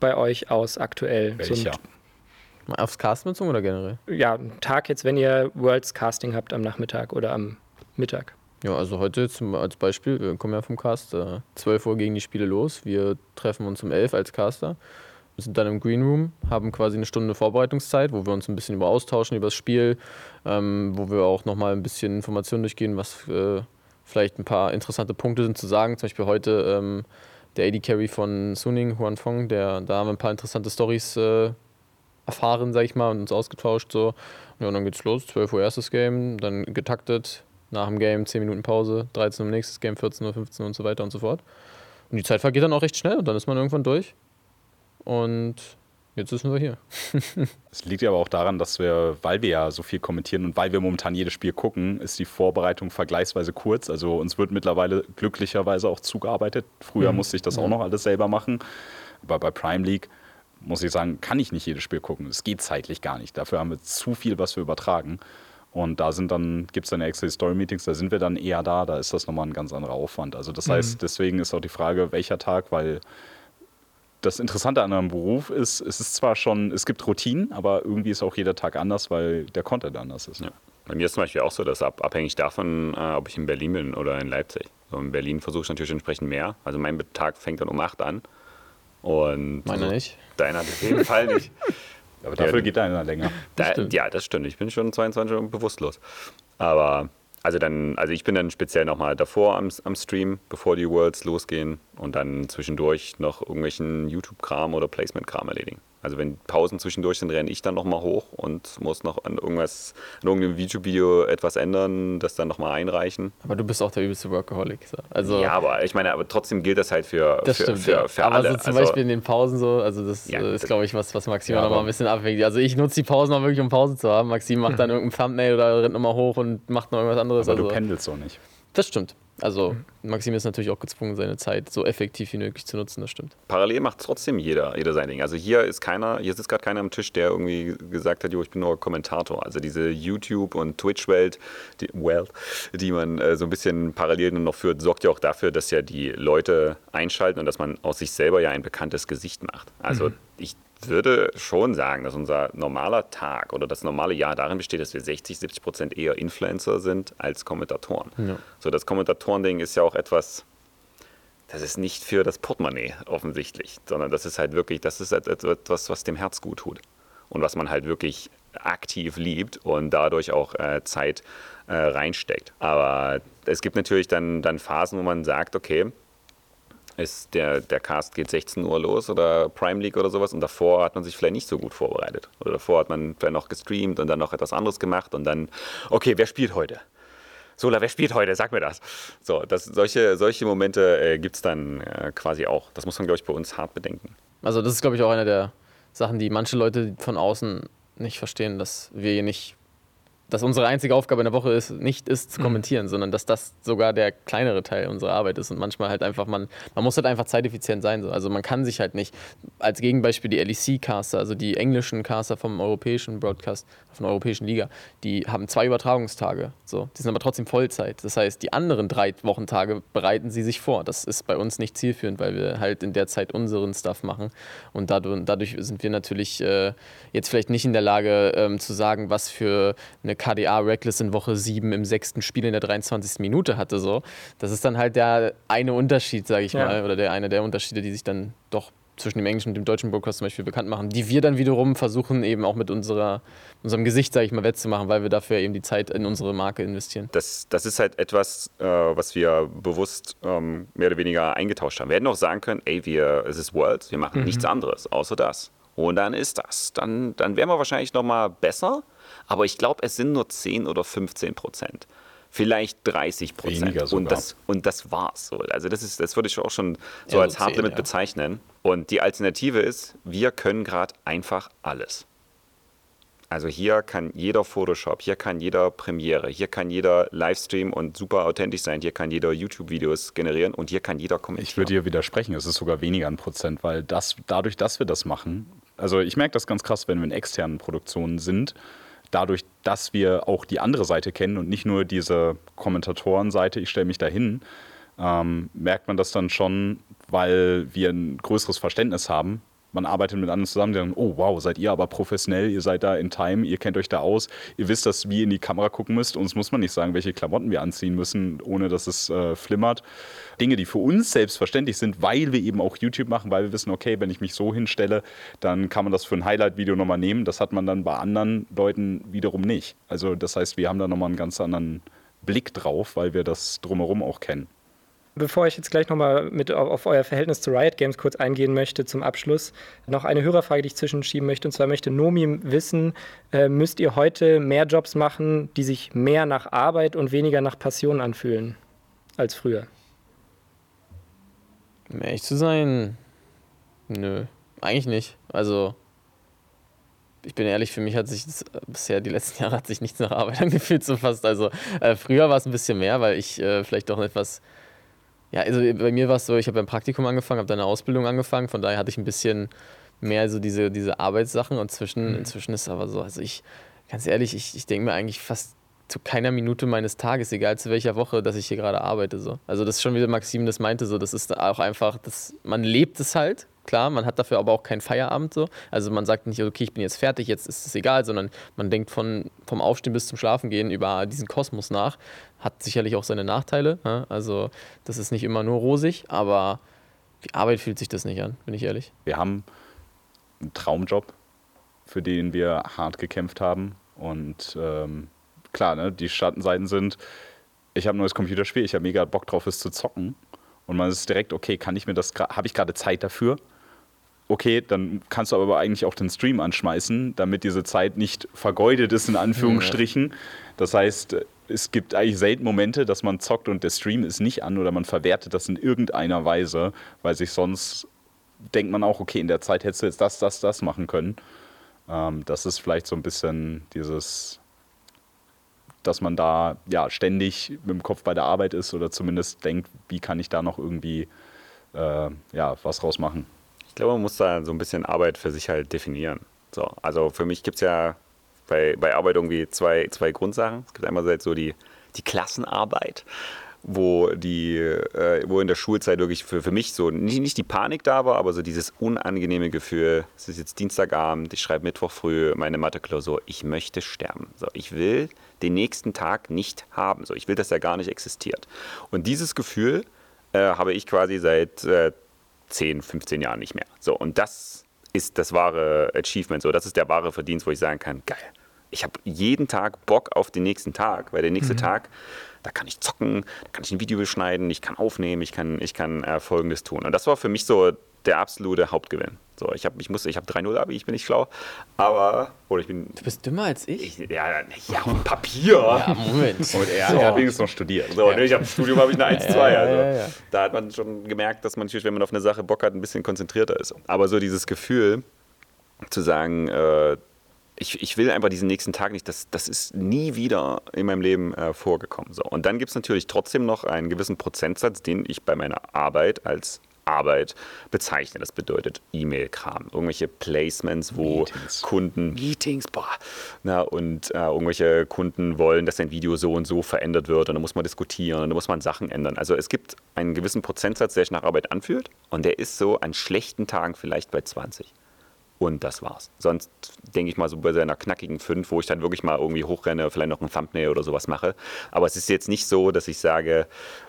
bei euch aus aktuell? So Welcher? Aufs Casten bezogen oder generell? ja, ein Tag jetzt, wenn ihr Worlds Casting habt am Nachmittag oder am Mittag. Ja, also heute zum, als Beispiel, wir kommen ja vom Cast, äh, 12 Uhr gegen die Spiele los. Wir treffen uns um 11 als Caster. Wir sind dann im Green Room, haben quasi eine Stunde Vorbereitungszeit, wo wir uns ein bisschen über austauschen, über das Spiel, ähm, wo wir auch nochmal ein bisschen Informationen durchgehen, was äh, vielleicht ein paar interessante Punkte sind zu sagen. Zum Beispiel heute ähm, der AD Carry von Suning, Huan Fong, der, da haben wir ein paar interessante Stories äh, erfahren, sag ich mal, und uns ausgetauscht. So. Ja, und dann geht's los, 12 Uhr erstes Game, dann getaktet, nach dem Game 10 Minuten Pause, 13 Uhr nächstes Game, 14 Uhr, 15 Uhr und so weiter und so fort. Und die Zeit vergeht dann auch recht schnell und dann ist man irgendwann durch. Und jetzt sind wir hier. [LAUGHS] Es liegt ja aber auch daran, dass wir, weil wir ja so viel kommentieren und weil wir momentan jedes Spiel gucken, ist die Vorbereitung vergleichsweise kurz. Also uns wird mittlerweile glücklicherweise auch zugearbeitet. Früher musste ich das auch noch alles selber machen. Aber bei Prime League muss ich sagen, kann ich nicht jedes Spiel gucken. Es geht zeitlich gar nicht. Dafür haben wir zu viel, was wir übertragen. Und da sind dann, gibt es dann extra Story-Meetings, da sind wir dann eher da, da ist das nochmal ein ganz anderer Aufwand. Also das heißt, deswegen ist auch die Frage, welcher Tag, weil das Interessante an einem Beruf ist, es ist zwar schon, es gibt Routinen, aber irgendwie ist auch jeder Tag anders, weil der Content anders ist. Ja. Bei mir ist zum Beispiel auch so, dass ab, abhängig davon, äh, ob ich in Berlin bin oder in Leipzig. So in Berlin versuche ich natürlich entsprechend mehr. Also mein Tag fängt dann um 8 an. Und Meiner nicht. Deiner auf jeden Fall nicht. [LAUGHS] Aber dafür Ja. geht einer länger. Da, stimmt. ja, das stimmt. Ich bin schon 22 Stunden bewusstlos. Aber Also dann, also ich bin dann speziell nochmal davor am, am Stream, bevor die Worlds losgehen und dann zwischendurch noch irgendwelchen YouTube-Kram oder Placement-Kram erledigen. Also wenn Pausen zwischendurch sind, renne ich dann nochmal hoch und muss noch an irgendwas, an irgendeinem YouTube-Video etwas ändern, das dann nochmal einreichen. Aber du bist auch der übelste Workaholic. So. Also, ja, aber ich meine, aber trotzdem gilt das halt für, das für, stimmt, für, ja. für aber alle. so zum Also- Beispiel in den Pausen so, also das Ja, äh, ist, glaube ich, was, was Maxim Ja, ja, noch mal aber- ein bisschen abhängt. Also ich nutze die Pausen auch wirklich, um Pausen zu haben. Maxim macht [LAUGHS] dann irgendein Thumbnail oder rennt nochmal hoch und macht noch irgendwas anderes. Aber also, du pendelst auch nicht. das stimmt. Also Maxim ist natürlich auch gezwungen, seine Zeit so effektiv wie möglich zu nutzen, das stimmt. parallel macht trotzdem jeder, jeder sein Ding. Also hier ist keiner, hier sitzt gerade keiner am Tisch, der irgendwie gesagt hat, jo, ich bin nur Kommentator. Also diese YouTube- und Twitch-Welt, die, Welt, die man äh, so ein bisschen parallel nur noch führt, sorgt ja auch dafür, dass ja die Leute einschalten und dass man aus sich selber ja ein bekanntes Gesicht macht. Also ich würde schon sagen, dass unser normaler Tag oder das normale Jahr darin besteht, dass wir 60, 70 Prozent eher Influencer sind als Kommentatoren. So das Kommentatoren-Ding ist ja auch etwas, das ist nicht für das Portemonnaie offensichtlich, sondern das ist halt wirklich, das ist halt etwas, was dem Herz gut tut und was man halt wirklich aktiv liebt und dadurch auch äh, Zeit äh, reinsteckt. Aber es gibt natürlich dann, dann Phasen, wo man sagt, okay, ist der, der Cast geht 16 Uhr los oder Prime League oder sowas und davor hat man sich vielleicht nicht so gut vorbereitet. Oder davor hat man vielleicht noch gestreamt und dann noch etwas anderes gemacht und dann, okay, wer spielt heute? Sola, wer spielt heute? Sag mir das. So, das, solche, solche Momente äh, gibt es dann äh, quasi auch. Das muss man, glaube ich, bei uns hart bedenken. Also das ist, glaube ich, auch eine der Sachen, die manche Leute von außen nicht verstehen, dass wir hier nicht, dass unsere einzige Aufgabe in der Woche ist, nicht ist zu kommentieren, sondern dass das sogar der kleinere Teil unserer Arbeit ist und manchmal halt einfach, man, man muss halt einfach zeiteffizient sein. So. Also man kann sich halt nicht, als Gegenbeispiel die LEC-Caster, also die englischen Caster vom europäischen Broadcast, von der europäischen Liga, die haben zwei Übertragungstage. So. Die sind aber trotzdem Vollzeit. Das heißt, die anderen drei Wochentage bereiten sie sich vor. Das ist bei uns nicht zielführend, weil wir halt in der Zeit unseren Stuff machen. Und dadurch, dadurch sind wir natürlich äh, jetzt vielleicht nicht in der Lage ähm, zu sagen, was für eine KDA Reckless in Woche 7 im sechsten Spiel in der 23. Minute hatte. So. Das ist dann halt der eine Unterschied, sage ich Ja. mal, oder der eine der Unterschiede, die sich dann doch zwischen dem englischen und dem deutschen Broadcast zum Beispiel bekannt machen, die wir dann wiederum versuchen, eben auch mit unserer, unserem Gesicht, sage ich mal, wettzumachen, weil wir dafür eben die Zeit in unsere Marke investieren. Das, das ist halt etwas, äh, was wir bewusst ähm, mehr oder weniger eingetauscht haben. Wir hätten auch sagen können, ey, wir, es ist Worlds, wir machen nichts anderes, außer das. Und dann ist das. Dann, dann wären wir wahrscheinlich noch mal besser, aber ich glaube, es sind nur 10 oder 15 Prozent. Vielleicht 30 Weniger Prozent. sogar. Und das, und das war's. So. Also das, ist, das würde ich auch schon so Ja, als so Hard 10, Limit ja. bezeichnen. Und die Alternative ist, wir können gerade einfach alles. Also hier kann jeder Photoshop, hier kann jeder Premiere, hier kann jeder Livestream und super authentisch sein, hier kann jeder YouTube-Videos generieren und hier kann jeder kommentieren. Ich würde dir widersprechen, es ist sogar weniger ein Prozent, weil das, dadurch, dass wir das machen, also ich merke das ganz krass, wenn wir in externen Produktionen sind, dadurch, dass wir auch die andere Seite kennen und nicht nur diese Kommentatorenseite, ich stelle mich dahin, ähm, merkt man das dann schon, weil wir ein größeres Verständnis haben. Man arbeitet mit anderen zusammen, die sagen, oh wow, seid ihr aber professionell, ihr seid da in Time, ihr kennt euch da aus, ihr wisst, dass wir in die Kamera gucken müsst. Uns muss man nicht sagen, welche Klamotten wir anziehen müssen, ohne dass es äh, flimmert. Dinge, die für uns selbstverständlich sind, weil wir eben auch YouTube machen, weil wir wissen, okay, wenn ich mich so hinstelle, dann kann man das für ein Highlight-Video nochmal nehmen. Das hat man dann bei anderen Leuten wiederum nicht. Also das heißt, wir haben da nochmal einen ganz anderen Blick drauf, weil wir das drumherum auch kennen. Bevor ich jetzt gleich nochmal mit auf, euer Verhältnis zu Riot Games kurz eingehen möchte zum Abschluss, noch eine Hörerfrage, die ich zwischenschieben möchte. Und zwar möchte Nomi wissen, äh, müsst ihr heute mehr Jobs machen, die sich mehr nach Arbeit und weniger nach Passion anfühlen als früher? Um ehrlich zu sein, nö, eigentlich nicht. Also, ich bin ehrlich, für mich hat sich das, äh, bisher die letzten [LAUGHS] Jahre hat sich nichts nach Arbeit [LAUGHS] angefühlt, so fast. Also, äh, früher war es ein bisschen mehr, weil ich äh, vielleicht doch etwas. Ja, also bei mir war es so, ich habe beim Praktikum angefangen, habe dann eine Ausbildung angefangen, von daher hatte ich ein bisschen mehr so diese, diese Arbeitssachen und zwischen, inzwischen ist es aber so, also ich, ganz ehrlich, ich, ich denke mir eigentlich fast zu keiner Minute meines Tages, egal zu welcher Woche, dass ich hier gerade arbeite. So. Also das ist schon wie der Maxim das meinte, so, das ist auch einfach, das, man lebt es halt, klar, man hat dafür aber auch keinen Feierabend so. Also man sagt nicht, okay, ich bin jetzt fertig, jetzt ist es egal, sondern man denkt von, vom Aufstehen bis zum Schlafengehen über diesen Kosmos nach. Hat sicherlich auch seine Nachteile. Ja? Also das ist nicht immer nur rosig, aber wie Arbeit fühlt sich das nicht an, bin ich ehrlich. Wir haben einen Traumjob, für den wir hart gekämpft haben. Und ähm, klar, ne, die Schattenseiten sind, ich habe ein neues Computerspiel, ich habe mega Bock drauf, es zu zocken. Und man ist direkt, okay, kann ich mir das, habe ich gerade Zeit dafür? Okay, dann kannst du aber eigentlich auch den Stream anschmeißen, damit diese Zeit nicht vergeudet ist, in Anführungsstrichen. Das heißt, es gibt eigentlich selten Momente, dass man zockt und der Stream ist nicht an oder man verwertet das in irgendeiner Weise, weil sich sonst denkt man auch, okay, in der Zeit hättest du jetzt das, das, das machen können. Ähm, das ist vielleicht so ein bisschen dieses, dass man da ja ständig mit dem Kopf bei der Arbeit ist oder zumindest denkt, wie kann ich da noch irgendwie äh, ja, was rausmachen. Ich glaube, man muss da so ein bisschen Arbeit für sich halt definieren. So, also für mich gibt es ja bei, bei Arbeit irgendwie zwei, zwei Grundsachen. Es gibt einmal so die, die Klassenarbeit, wo, die, äh, wo in der Schulzeit wirklich für, für mich so nicht, nicht die Panik da war, aber so dieses unangenehme Gefühl, es ist jetzt Dienstagabend, ich schreibe Mittwoch früh meine Mathe-Klausur, ich möchte sterben. So, ich will den nächsten Tag nicht haben. So, ich will, dass er gar nicht existiert. Und dieses Gefühl äh, habe ich quasi seit äh, 10, 15 Jahren nicht mehr. So, und das ist das wahre Achievement. So, das ist der wahre Verdienst, wo ich sagen kann, geil. Ich habe jeden Tag Bock auf den nächsten Tag, weil der nächste mhm. Tag, da kann ich zocken, da kann ich ein Video beschneiden, ich kann aufnehmen, ich kann, ich kann äh, Folgendes tun. Und das war für mich so der absolute Hauptgewinn. So, ich habe ich ich habe 3-0 Abi, ich bin nicht schlau, aber oder ich bin Du bist dümmer als ich? ich ja, ja, Papier. [LAUGHS] Ja, Moment. Und er, so. er hat wenigstens noch studiert. So, ja. ich habe Studium habe ich eine [LAUGHS] 1-2. Ja, ja, also. Da hat man schon gemerkt, dass man natürlich, wenn man auf eine Sache Bock hat, ein bisschen konzentrierter ist. Aber so dieses Gefühl zu sagen, äh, ich, ich will einfach diesen nächsten Tag nicht, das, das ist nie wieder in meinem Leben äh, vorgekommen. So. Und dann gibt es natürlich trotzdem noch einen gewissen Prozentsatz, den ich bei meiner Arbeit als Arbeit bezeichne. Das bedeutet E-Mail-Kram, irgendwelche Placements, wo Meetings. Kunden, Meetings, boah, na, und äh, irgendwelche Kunden wollen, dass ein Video so und so verändert wird und dann muss man diskutieren und dann muss man Sachen ändern. Also es gibt einen gewissen Prozentsatz, der sich nach Arbeit anfühlt und der ist so an schlechten Tagen vielleicht bei 20. Und das war's. Sonst denke ich mal so bei seiner knackigen 5, wo ich dann wirklich mal irgendwie hochrenne, vielleicht noch ein Thumbnail oder sowas mache. Aber es ist jetzt nicht so, dass ich sage,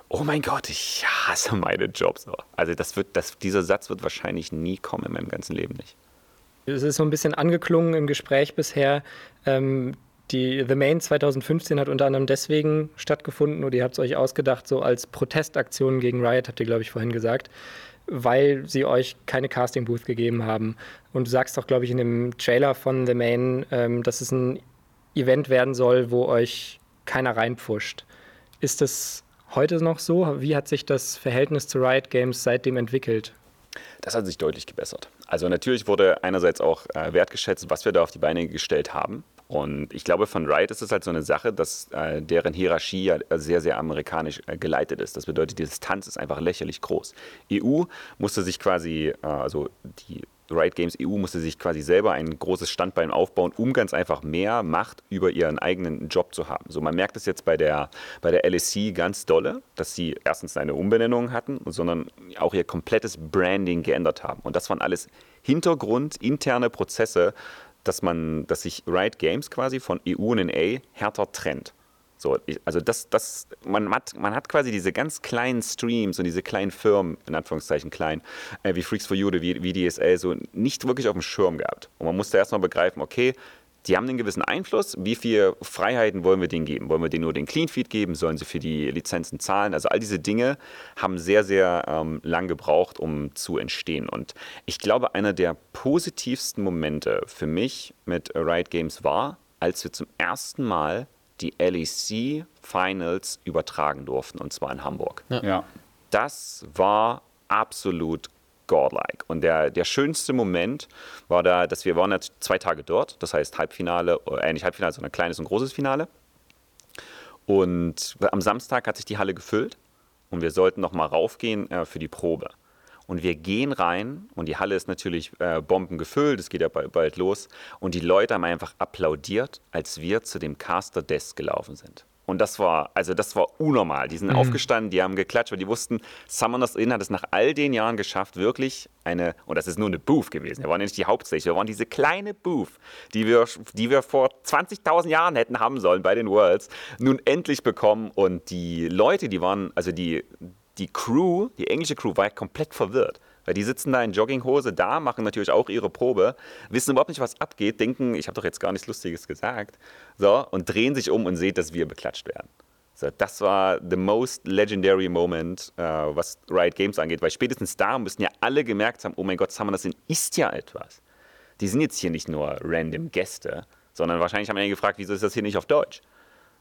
oh mein Gott, ich hasse meine Jobs. Also das wird, das, dieser Satz wird wahrscheinlich nie kommen in meinem ganzen Leben nicht. Es ist so ein bisschen angeklungen im Gespräch bisher. Ähm, die The Main 2015 hat unter anderem deswegen stattgefunden, oder ihr habt es euch ausgedacht, so als Protestaktion gegen Riot, habt ihr, glaube ich, vorhin gesagt, weil sie euch keine Casting Booth gegeben haben. Und du sagst doch, glaube ich, in dem Trailer von The Main, ähm, dass es ein Event werden soll, wo euch keiner reinpfuscht. Ist das heute noch so? Wie hat sich das Verhältnis zu Riot Games seitdem entwickelt? Das hat sich deutlich gebessert. Also natürlich wurde einerseits auch äh, wertgeschätzt, was wir da auf die Beine gestellt haben. Und ich glaube, von Riot ist es halt so eine Sache, dass äh, deren Hierarchie ja sehr, sehr amerikanisch äh, geleitet ist. Das bedeutet, die Distanz ist einfach lächerlich groß. EU musste sich quasi, äh, also die Riot Games EU musste sich quasi selber ein großes Standbein aufbauen, um ganz einfach mehr Macht über ihren eigenen Job zu haben. So, man merkt es jetzt bei der, bei der LSC ganz dolle, dass sie erstens eine Umbenennung hatten, sondern auch ihr komplettes Branding geändert haben. Und das waren alles Hintergrund, interne Prozesse, dass man, dass sich Riot Games quasi von EU und NA härter trennt. So, also das, das, man, hat, man hat quasi diese ganz kleinen Streams und diese kleinen Firmen, in Anführungszeichen klein, äh, wie Freaks for You oder wie, wie DSL, so nicht wirklich auf dem Schirm gehabt. Und man musste erstmal begreifen, okay, die haben einen gewissen Einfluss. Wie viele Freiheiten wollen wir denen geben? Wollen wir denen nur den Clean Feed geben? Sollen sie für die Lizenzen zahlen? Also all diese Dinge haben sehr, sehr ähm, lang gebraucht, um zu entstehen. Und ich glaube, einer der positivsten Momente für mich mit Riot Games war, als wir zum ersten Mal die LEC Finals übertragen durften, und zwar in Hamburg. Ja. ja. Das war absolut godlike. Und der, der schönste Moment war da, dass wir waren jetzt zwei Tage dort, das heißt Halbfinale, äh, nicht Halbfinale, sondern ein kleines und großes Finale. Und am Samstag hat sich die Halle gefüllt und wir sollten noch mal raufgehen äh, für die Probe. Und wir gehen rein und die Halle ist natürlich äh, bombengefüllt, es geht ja bald, bald los. Und die Leute haben einfach applaudiert, als wir zu dem Caster Desk gelaufen sind. Und das war, also das war unnormal. Die sind mhm. aufgestanden, die haben geklatscht, weil die wussten, Summoners Inn hat es nach all den Jahren geschafft, wirklich eine, und das ist nur eine Booth gewesen, wir waren ja nicht die Hauptstage, wir waren diese kleine Booth, die wir, die wir vor 20.000 Jahren hätten haben sollen bei den Worlds, nun endlich bekommen. Und die Leute, die waren, also die, die Crew, die englische Crew, war komplett verwirrt. Weil die sitzen da in Jogginghose da, machen natürlich auch ihre Probe, wissen überhaupt nicht, was abgeht, denken, ich habe doch jetzt gar nichts Lustiges gesagt, so, und drehen sich um und sehen, dass wir beklatscht werden. So, das war the most legendary moment, äh, was Riot Games angeht, weil spätestens da müssen ja alle gemerkt haben, oh mein Gott, Summoners Inn ist ja etwas. Die sind jetzt hier nicht nur random Gäste, sondern wahrscheinlich haben einige gefragt, wieso ist das hier nicht auf Deutsch?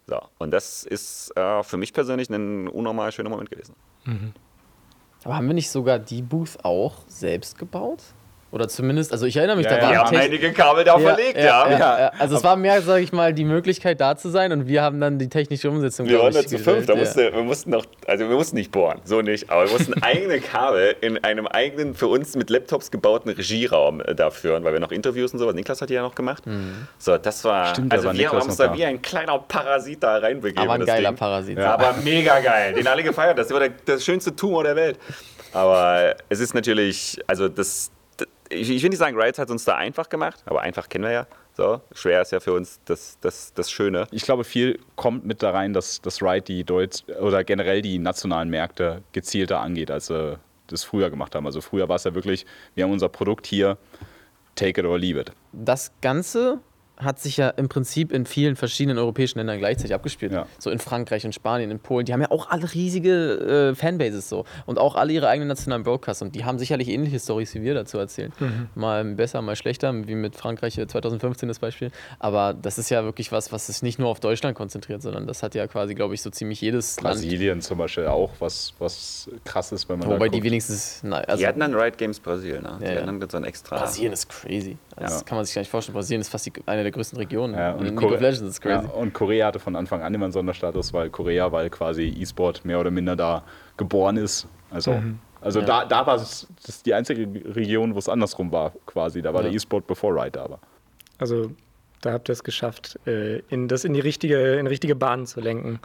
So, und das ist äh, für mich persönlich ein unnormal schöner Moment gewesen. Aber haben wir nicht sogar die Booth auch selbst gebaut? Oder zumindest, also ich erinnere mich, Ja, da ja, waren wir haben Techn- einige Kabel da verlegt, ja. ja, ja. Also es war mehr, sage ich mal, die Möglichkeit da zu sein und wir haben dann die technische Umsetzung. Wir waren da zu fünf, da musste, wir mussten noch, also wir mussten nicht bohren, so nicht, aber wir mussten eigene Kabel in einem eigenen, für uns mit Laptops gebauten Regieraum äh, da führen, weil wir noch Interviews und sowas, Niklas hat die ja noch gemacht. So, das war, Stimmt, also wir haben uns da wie ein kleiner Parasit da reinbegeben. Aber ein in das geiler Ding. Parasit. Ja, aber mega geil, den alle gefeiert, das war der, der schönste Tumor der Welt. Aber es ist natürlich, also das, das ich, ich will nicht sagen, Riot hat uns da einfach gemacht, aber einfach kennen wir ja. So, schwer ist ja für uns das, das, das Schöne. Ich glaube, viel kommt mit da rein, dass das Ride die Deutsch oder generell die nationalen Märkte gezielter angeht, als sie das früher gemacht haben. Also früher war es ja wirklich, wir haben unser Produkt hier, take it or leave it. Das Ganze hat sich ja im Prinzip in vielen verschiedenen europäischen Ländern gleichzeitig abgespielt. Ja. So in Frankreich, in Spanien, in Polen. Die haben ja auch alle riesige äh, Fanbases so. Und auch alle ihre eigenen nationalen Broadcasts. Und die haben sicherlich ähnliche Stories wie wir dazu erzählen. Mal besser, mal schlechter, wie mit Frankreich äh, 2015 das Beispiel. Aber das ist ja wirklich was, was sich nicht nur auf Deutschland konzentriert, sondern das hat ja quasi, glaube ich, so ziemlich jedes Land. Brasilien zum Beispiel auch, was, was krass ist, wenn man Wobei da die wenigstens. Na, also die hatten dann Riot Games Brasil, ne? Die ja. hatten dann so ein extra. Brasilien ist crazy. Das Ja. kann man sich gar nicht vorstellen. Brasilien ist fast die, eine der größten Regionen. Ja, und und, League of Legends ist crazy. Ja, und Korea hatte von Anfang an immer einen Sonderstatus, weil Korea, weil quasi E-Sport mehr oder minder da geboren ist. Also, also Ja. da, da war es das ist die einzige Region, wo es andersrum war, quasi. Da war Ja. der E-Sport bevor Riot da war. Also da habt ihr es geschafft, äh, in das in die richtige, in richtige Bahn zu lenken.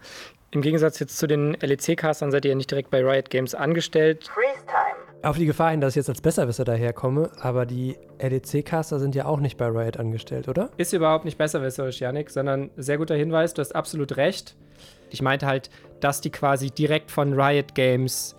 Im Gegensatz jetzt zu den LEC-Castern seid ihr ja nicht direkt bei Riot Games angestellt. Freeze time. Auf die Gefahr hin, dass ich jetzt als Besserwisser daherkomme, aber die LEC-Caster sind ja auch nicht bei Riot angestellt, oder? Ist überhaupt nicht besserwisserisch, Yannick, sondern sehr guter Hinweis, du hast absolut recht. Ich meinte halt, dass die quasi direkt von Riot Games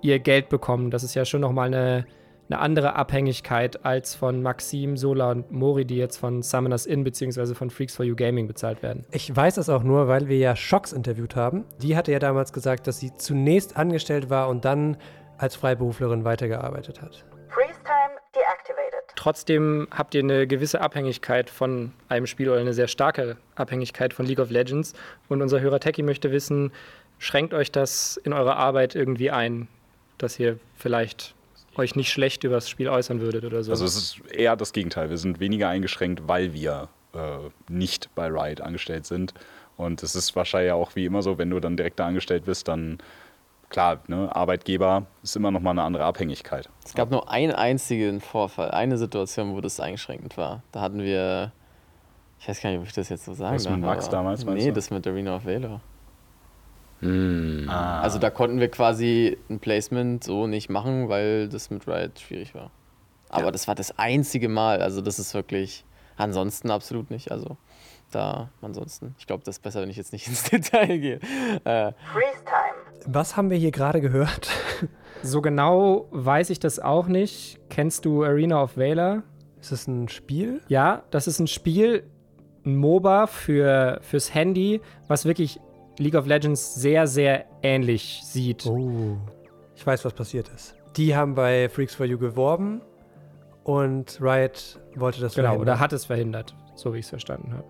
ihr Geld bekommen. Das ist ja schon nochmal eine, eine andere Abhängigkeit als von Maxim, Sola und Mori, die jetzt von Summoners Inn bzw. von Freaks for You Gaming bezahlt werden. Ich weiß das auch nur, weil wir ja Shocks interviewt haben. Die hatte ja damals gesagt, dass sie zunächst angestellt war und dann als Freiberuflerin weitergearbeitet hat. Freeze time deactivated. Trotzdem habt ihr eine gewisse Abhängigkeit von einem Spiel oder eine sehr starke Abhängigkeit von League of Legends. Und unser Hörer Techie möchte wissen, schränkt euch das in eurer Arbeit irgendwie ein, dass ihr vielleicht euch nicht schlecht über das Spiel äußern würdet oder so? Also es ist eher das Gegenteil. Wir sind weniger eingeschränkt, weil wir äh, nicht bei Riot angestellt sind. Und es ist wahrscheinlich auch wie immer so, wenn du dann direkt da angestellt bist, dann klar, ne, Arbeitgeber ist immer noch mal eine andere Abhängigkeit. Es gab nur einen einzigen Vorfall, eine Situation, wo das eingeschränkend war. Da hatten wir, ich weiß gar nicht, ob ich das jetzt so sagen Das mit darf, Max aber- damals, meinst Nee, du? das mit Arena of Valor. Hm. Also da konnten wir quasi ein Placement so nicht machen, weil das mit Riot schwierig war. Aber das war das einzige Mal, also das ist wirklich, ansonsten absolut nicht. Also da, ansonsten, ich glaube, das ist besser, wenn ich jetzt nicht [LAUGHS] ins Detail gehe. Äh, Freeze time. Was haben wir hier gerade gehört? [LAUGHS] So genau weiß ich das auch nicht. Kennst du Arena of Valor? Ist es ein Spiel? Ja, das ist ein Spiel, ein MOBA für, fürs Handy, was wirklich League of Legends sehr, sehr ähnlich sieht. Oh. Ich weiß, was passiert ist. Die haben bei Freaks for You geworben und Riot wollte das Genau, verhindern. oder hat es verhindert, so wie ich es verstanden habe.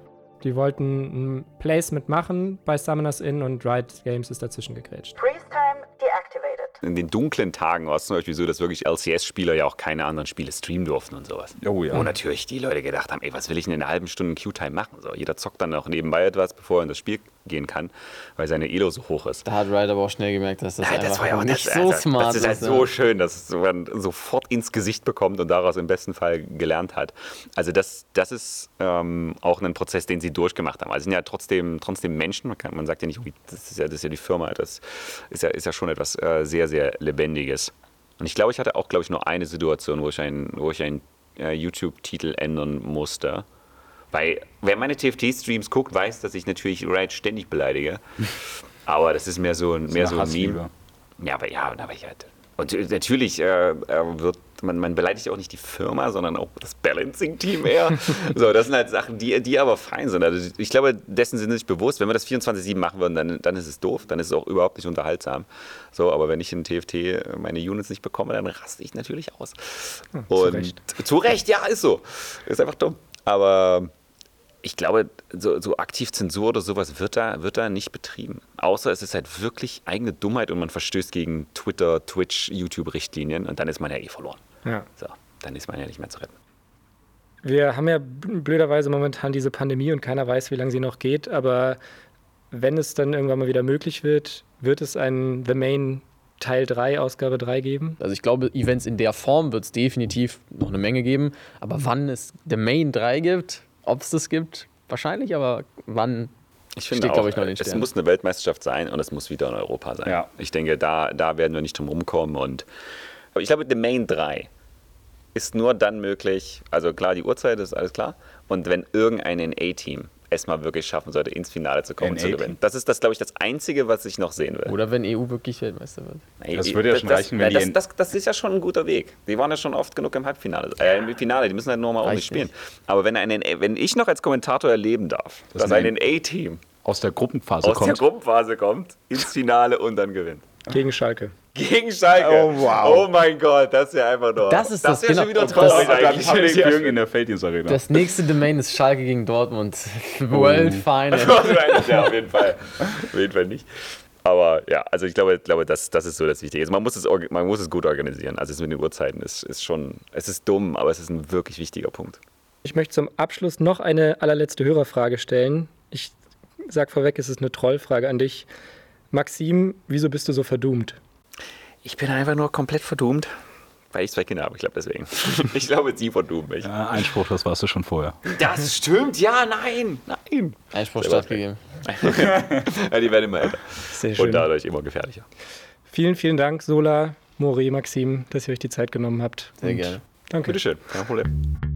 Die wollten ein Placement machen bei Summoners Inn und Riot Games ist dazwischen gegrätscht. Freeze time deactivated. In den dunklen Tagen war es zum Beispiel so, dass wirklich LCS-Spieler ja auch keine anderen Spiele streamen durften und sowas. Oh ja. Wo natürlich die Leute gedacht haben, ey, was will ich denn in einer halben Stunde Q-Time machen? So, jeder zockt dann noch nebenbei etwas, bevor er in das Spiel gehen kann, weil seine Elo so hoch ist. da hat Riot aber auch schnell gemerkt, dass das Ja, einfach das war ja auch nicht das, so also, smart Das ist halt ist. so ja. schön, dass man sofort ins Gesicht bekommt und daraus im besten Fall gelernt hat. Also das, das ist ähm, auch ein Prozess, den sie durchgemacht haben. Also sind ja trotzdem, trotzdem Menschen. Man, kann, man sagt ja nicht, das ist ja, das ist ja die Firma. Das ist ja, ist ja schon etwas äh, sehr, sehr Lebendiges. Und ich glaube, ich hatte auch, glaube ich, nur eine Situation, wo ich einen, wo ich einen äh, YouTube-Titel ändern musste. Weil wer meine TFT-Streams guckt, weiß, dass ich natürlich Riot ständig beleidige. Aber das ist mehr so ein, mehr so ein Meme. Ja, aber ja, aber ja. Und natürlich äh, äh, wird man, man beleidigt ja auch nicht die Firma, sondern auch das Balancing-Team eher. [LAUGHS] so, das sind halt Sachen, die, die aber fein sind. Also ich glaube, dessen sind sie sich bewusst. Wenn wir das 24-7 machen würden, dann, dann ist es doof, dann ist es auch überhaupt nicht unterhaltsam. So, aber wenn ich in TFT meine Units nicht bekomme, dann raste ich natürlich aus. Hm, zu Und Recht. zu Recht, ja, ist so. Ist einfach dumm. Aber ich glaube, so, so aktiv Zensur oder sowas wird da, wird da nicht betrieben. Außer es ist halt wirklich eigene Dummheit und man verstößt gegen Twitter, Twitch, YouTube-Richtlinien und dann ist man ja eh verloren. Ja. So, dann ist man ja nicht mehr zu retten. Wir haben ja blöderweise momentan diese Pandemie und keiner weiß, wie lange sie noch geht, aber wenn es dann irgendwann mal wieder möglich wird, wird es ein The Main Teil 3, Ausgabe 3 geben. Also ich glaube, Events in der Form wird es definitiv noch eine Menge geben. Aber wann es The Main 3 gibt, ob es das gibt, wahrscheinlich, aber wann Ich finde Steht, auch, ich, noch in den es muss eine Weltmeisterschaft sein und es muss wieder in Europa sein. Ja. Ich denke, da, da werden wir nicht drum rumkommen. Und, aber ich glaube, The Main 3 ist nur dann möglich, also klar, die Uhrzeit ist alles klar. Und wenn irgendein NA-Team es mal wirklich schaffen sollte, ins Finale zu kommen und zu gewinnen. Das ist das, glaube ich, das Einzige, was ich noch sehen will. oder wenn EU wirklich Weltmeister wird. Das würde ja schon reichen, wenn das, die- das, das, das ist ja schon ein guter Weg. Die waren ja schon oft genug im Halbfinale, äh, im Finale. Die müssen halt nur mal ordentlich spielen. Aber wenn, ein NA, wenn ich noch als Kommentator erleben darf, Das dass ein NA-Team Aus der Gruppenphase aus kommt. der Gruppenphase kommt, ins Finale und dann gewinnt. Gegen Schalke. Gegen Schalke. Oh, wow. Oh mein Gott, das ist ja einfach nur. Das ist das, ist ja genau. schon wieder Das- traurig das- eigentlich. Das in der Felddienstarena. Das nächste Domain ist Schalke gegen Dortmund. [LAUGHS] World Final. [LAUGHS] Wahrscheinlich, ja, auf jeden Fall. Auf jeden Fall nicht. Aber ja, also ich glaube, ich glaube das, das ist so das Wichtige. Also man, muss es, man muss es gut organisieren. Also es mit den Uhrzeiten ist, ist schon, es ist dumm, aber es ist ein wirklich wichtiger Punkt. Ich möchte zum Abschluss noch eine allerletzte Hörerfrage stellen. Ich sag vorweg, es ist eine Trollfrage an dich. Maxim, wieso bist du so verdummt? Ich bin einfach nur komplett verdummt, weil ich zwei Kinder habe. Ich glaube deswegen. [LAUGHS] ich glaube, sie verdummt mich. Ja, Einspruch, das warst du schon vorher. Das stimmt, ja, nein, nein. Einspruch stattgegeben. [LAUGHS] Ja, die werden immer älter. Sehr schön. Und dadurch immer gefährlicher. Vielen, vielen Dank, Sola, Mori, Maxim, dass ihr euch die Zeit genommen habt. Sehr Und gerne. Danke. Bitteschön, kein Problem.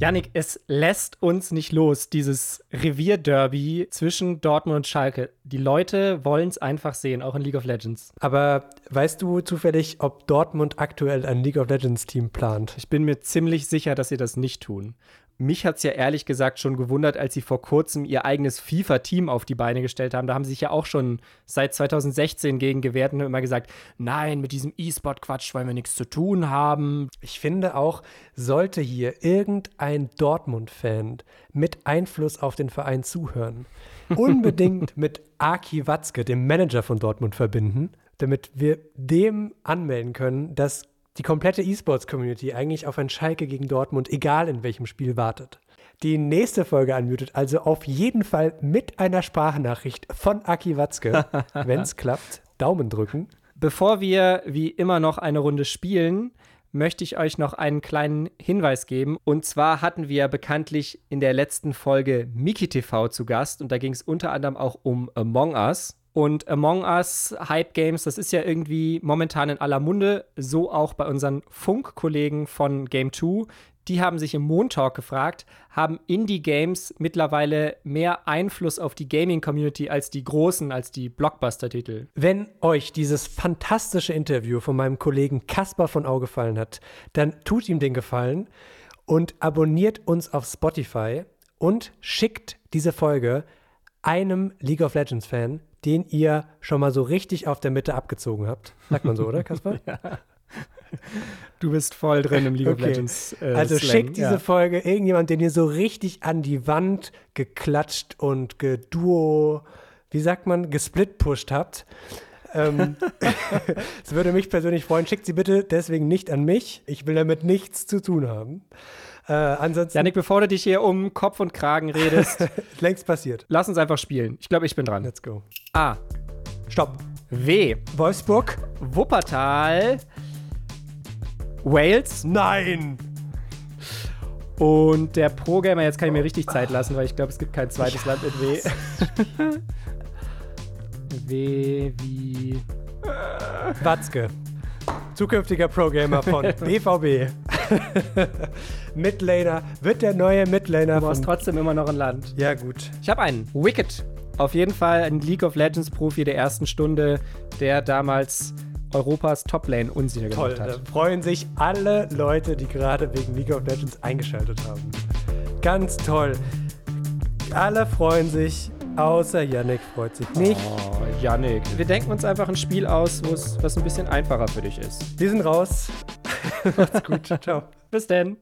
Yannick, es lässt uns nicht los, dieses Revierderby zwischen Dortmund und Schalke. Die Leute wollen es einfach sehen, auch in League of Legends. Aber weißt du zufällig, ob Dortmund aktuell ein League of Legends Team plant? Ich bin mir ziemlich sicher, dass sie das nicht tun. Mich hat es ja ehrlich gesagt schon gewundert, als sie vor kurzem ihr eigenes FIFA-Team auf die Beine gestellt haben. Da haben sie sich ja auch schon seit 2016 gegen gewehrt und immer gesagt, nein, mit diesem E-Sport-Quatsch wollen wir nichts zu tun haben. Ich finde auch, sollte hier irgendein Dortmund-Fan mit Einfluss auf den Verein zuhören, [LAUGHS] unbedingt mit Aki Watzke, dem Manager von Dortmund, verbinden, damit wir dem anmelden können, dass die komplette E-Sports-Community eigentlich auf ein Schalke gegen Dortmund, egal in welchem Spiel, wartet. Die nächste Folge anmutet, also auf jeden Fall mit einer Sprachnachricht von Aki Watzke. [LAUGHS] Wenn es klappt, Daumen drücken. Bevor wir wie immer noch eine Runde spielen, möchte ich euch noch einen kleinen Hinweis geben. Und zwar hatten wir bekanntlich in der letzten Folge Miki TV zu Gast und da ging es unter anderem auch um Among Us. Und Among Us Hype Games, das ist ja irgendwie momentan in aller Munde, so auch bei unseren Funk-Kollegen von Game 2. Die haben sich im Montalk gefragt, haben Indie-Games mittlerweile mehr Einfluss auf die Gaming-Community als die großen, als die Blockbuster-Titel? Wenn euch dieses fantastische Interview von meinem Kollegen Caspar von Au gefallen hat, dann tut ihm den Gefallen und abonniert uns auf Spotify und schickt diese Folge einem League of Legends Fan, den ihr schon mal so richtig auf der Mitte abgezogen habt. Sagt man so, oder, Caspar? [LAUGHS] Du bist voll drin im League of Okay. Legends. Äh, Also Slang, schickt diese ja. Folge irgendjemand, den ihr so richtig an die Wand geklatscht und geduo, wie sagt man, gesplitpusht habt. Ähm, [LAUGHS] Es würde mich persönlich freuen. Schickt sie bitte deswegen nicht an mich. Ich will damit nichts zu tun haben. Äh, ansonsten Janik, bevor du dich hier um Kopf und Kragen redest, [LAUGHS] längst passiert. lass uns einfach spielen. Ich glaube, ich bin dran. Let's go. A. Stopp. W. Wolfsburg? Wuppertal. Wales. Nein. Und der Pro-Gamer, jetzt kann ich mir richtig Zeit lassen, weil ich glaube, es gibt kein zweites Land mit W. [LAUGHS] w wie. Watzke. Zukünftiger Pro-Gamer von [LAUGHS] BVB. Midlaner. Wird der neue Midlaner Du brauchst trotzdem immer noch ein Land. Ja, gut. Ich habe einen. Wicked. Auf jeden Fall ein League of Legends Profi der ersten Stunde, der damals Europas Toplane unsicher Toll, gemacht hat. freuen sich alle Leute, die gerade wegen League of Legends eingeschaltet haben. Ganz toll. Alle freuen sich, außer Yannick freut sich nicht. Oh, Yannick. Wir denken uns einfach ein Spiel aus, wo es was ein bisschen einfacher für dich ist. Wir sind raus. [LAUGHS] Macht's gut. Ciao. Bis denn.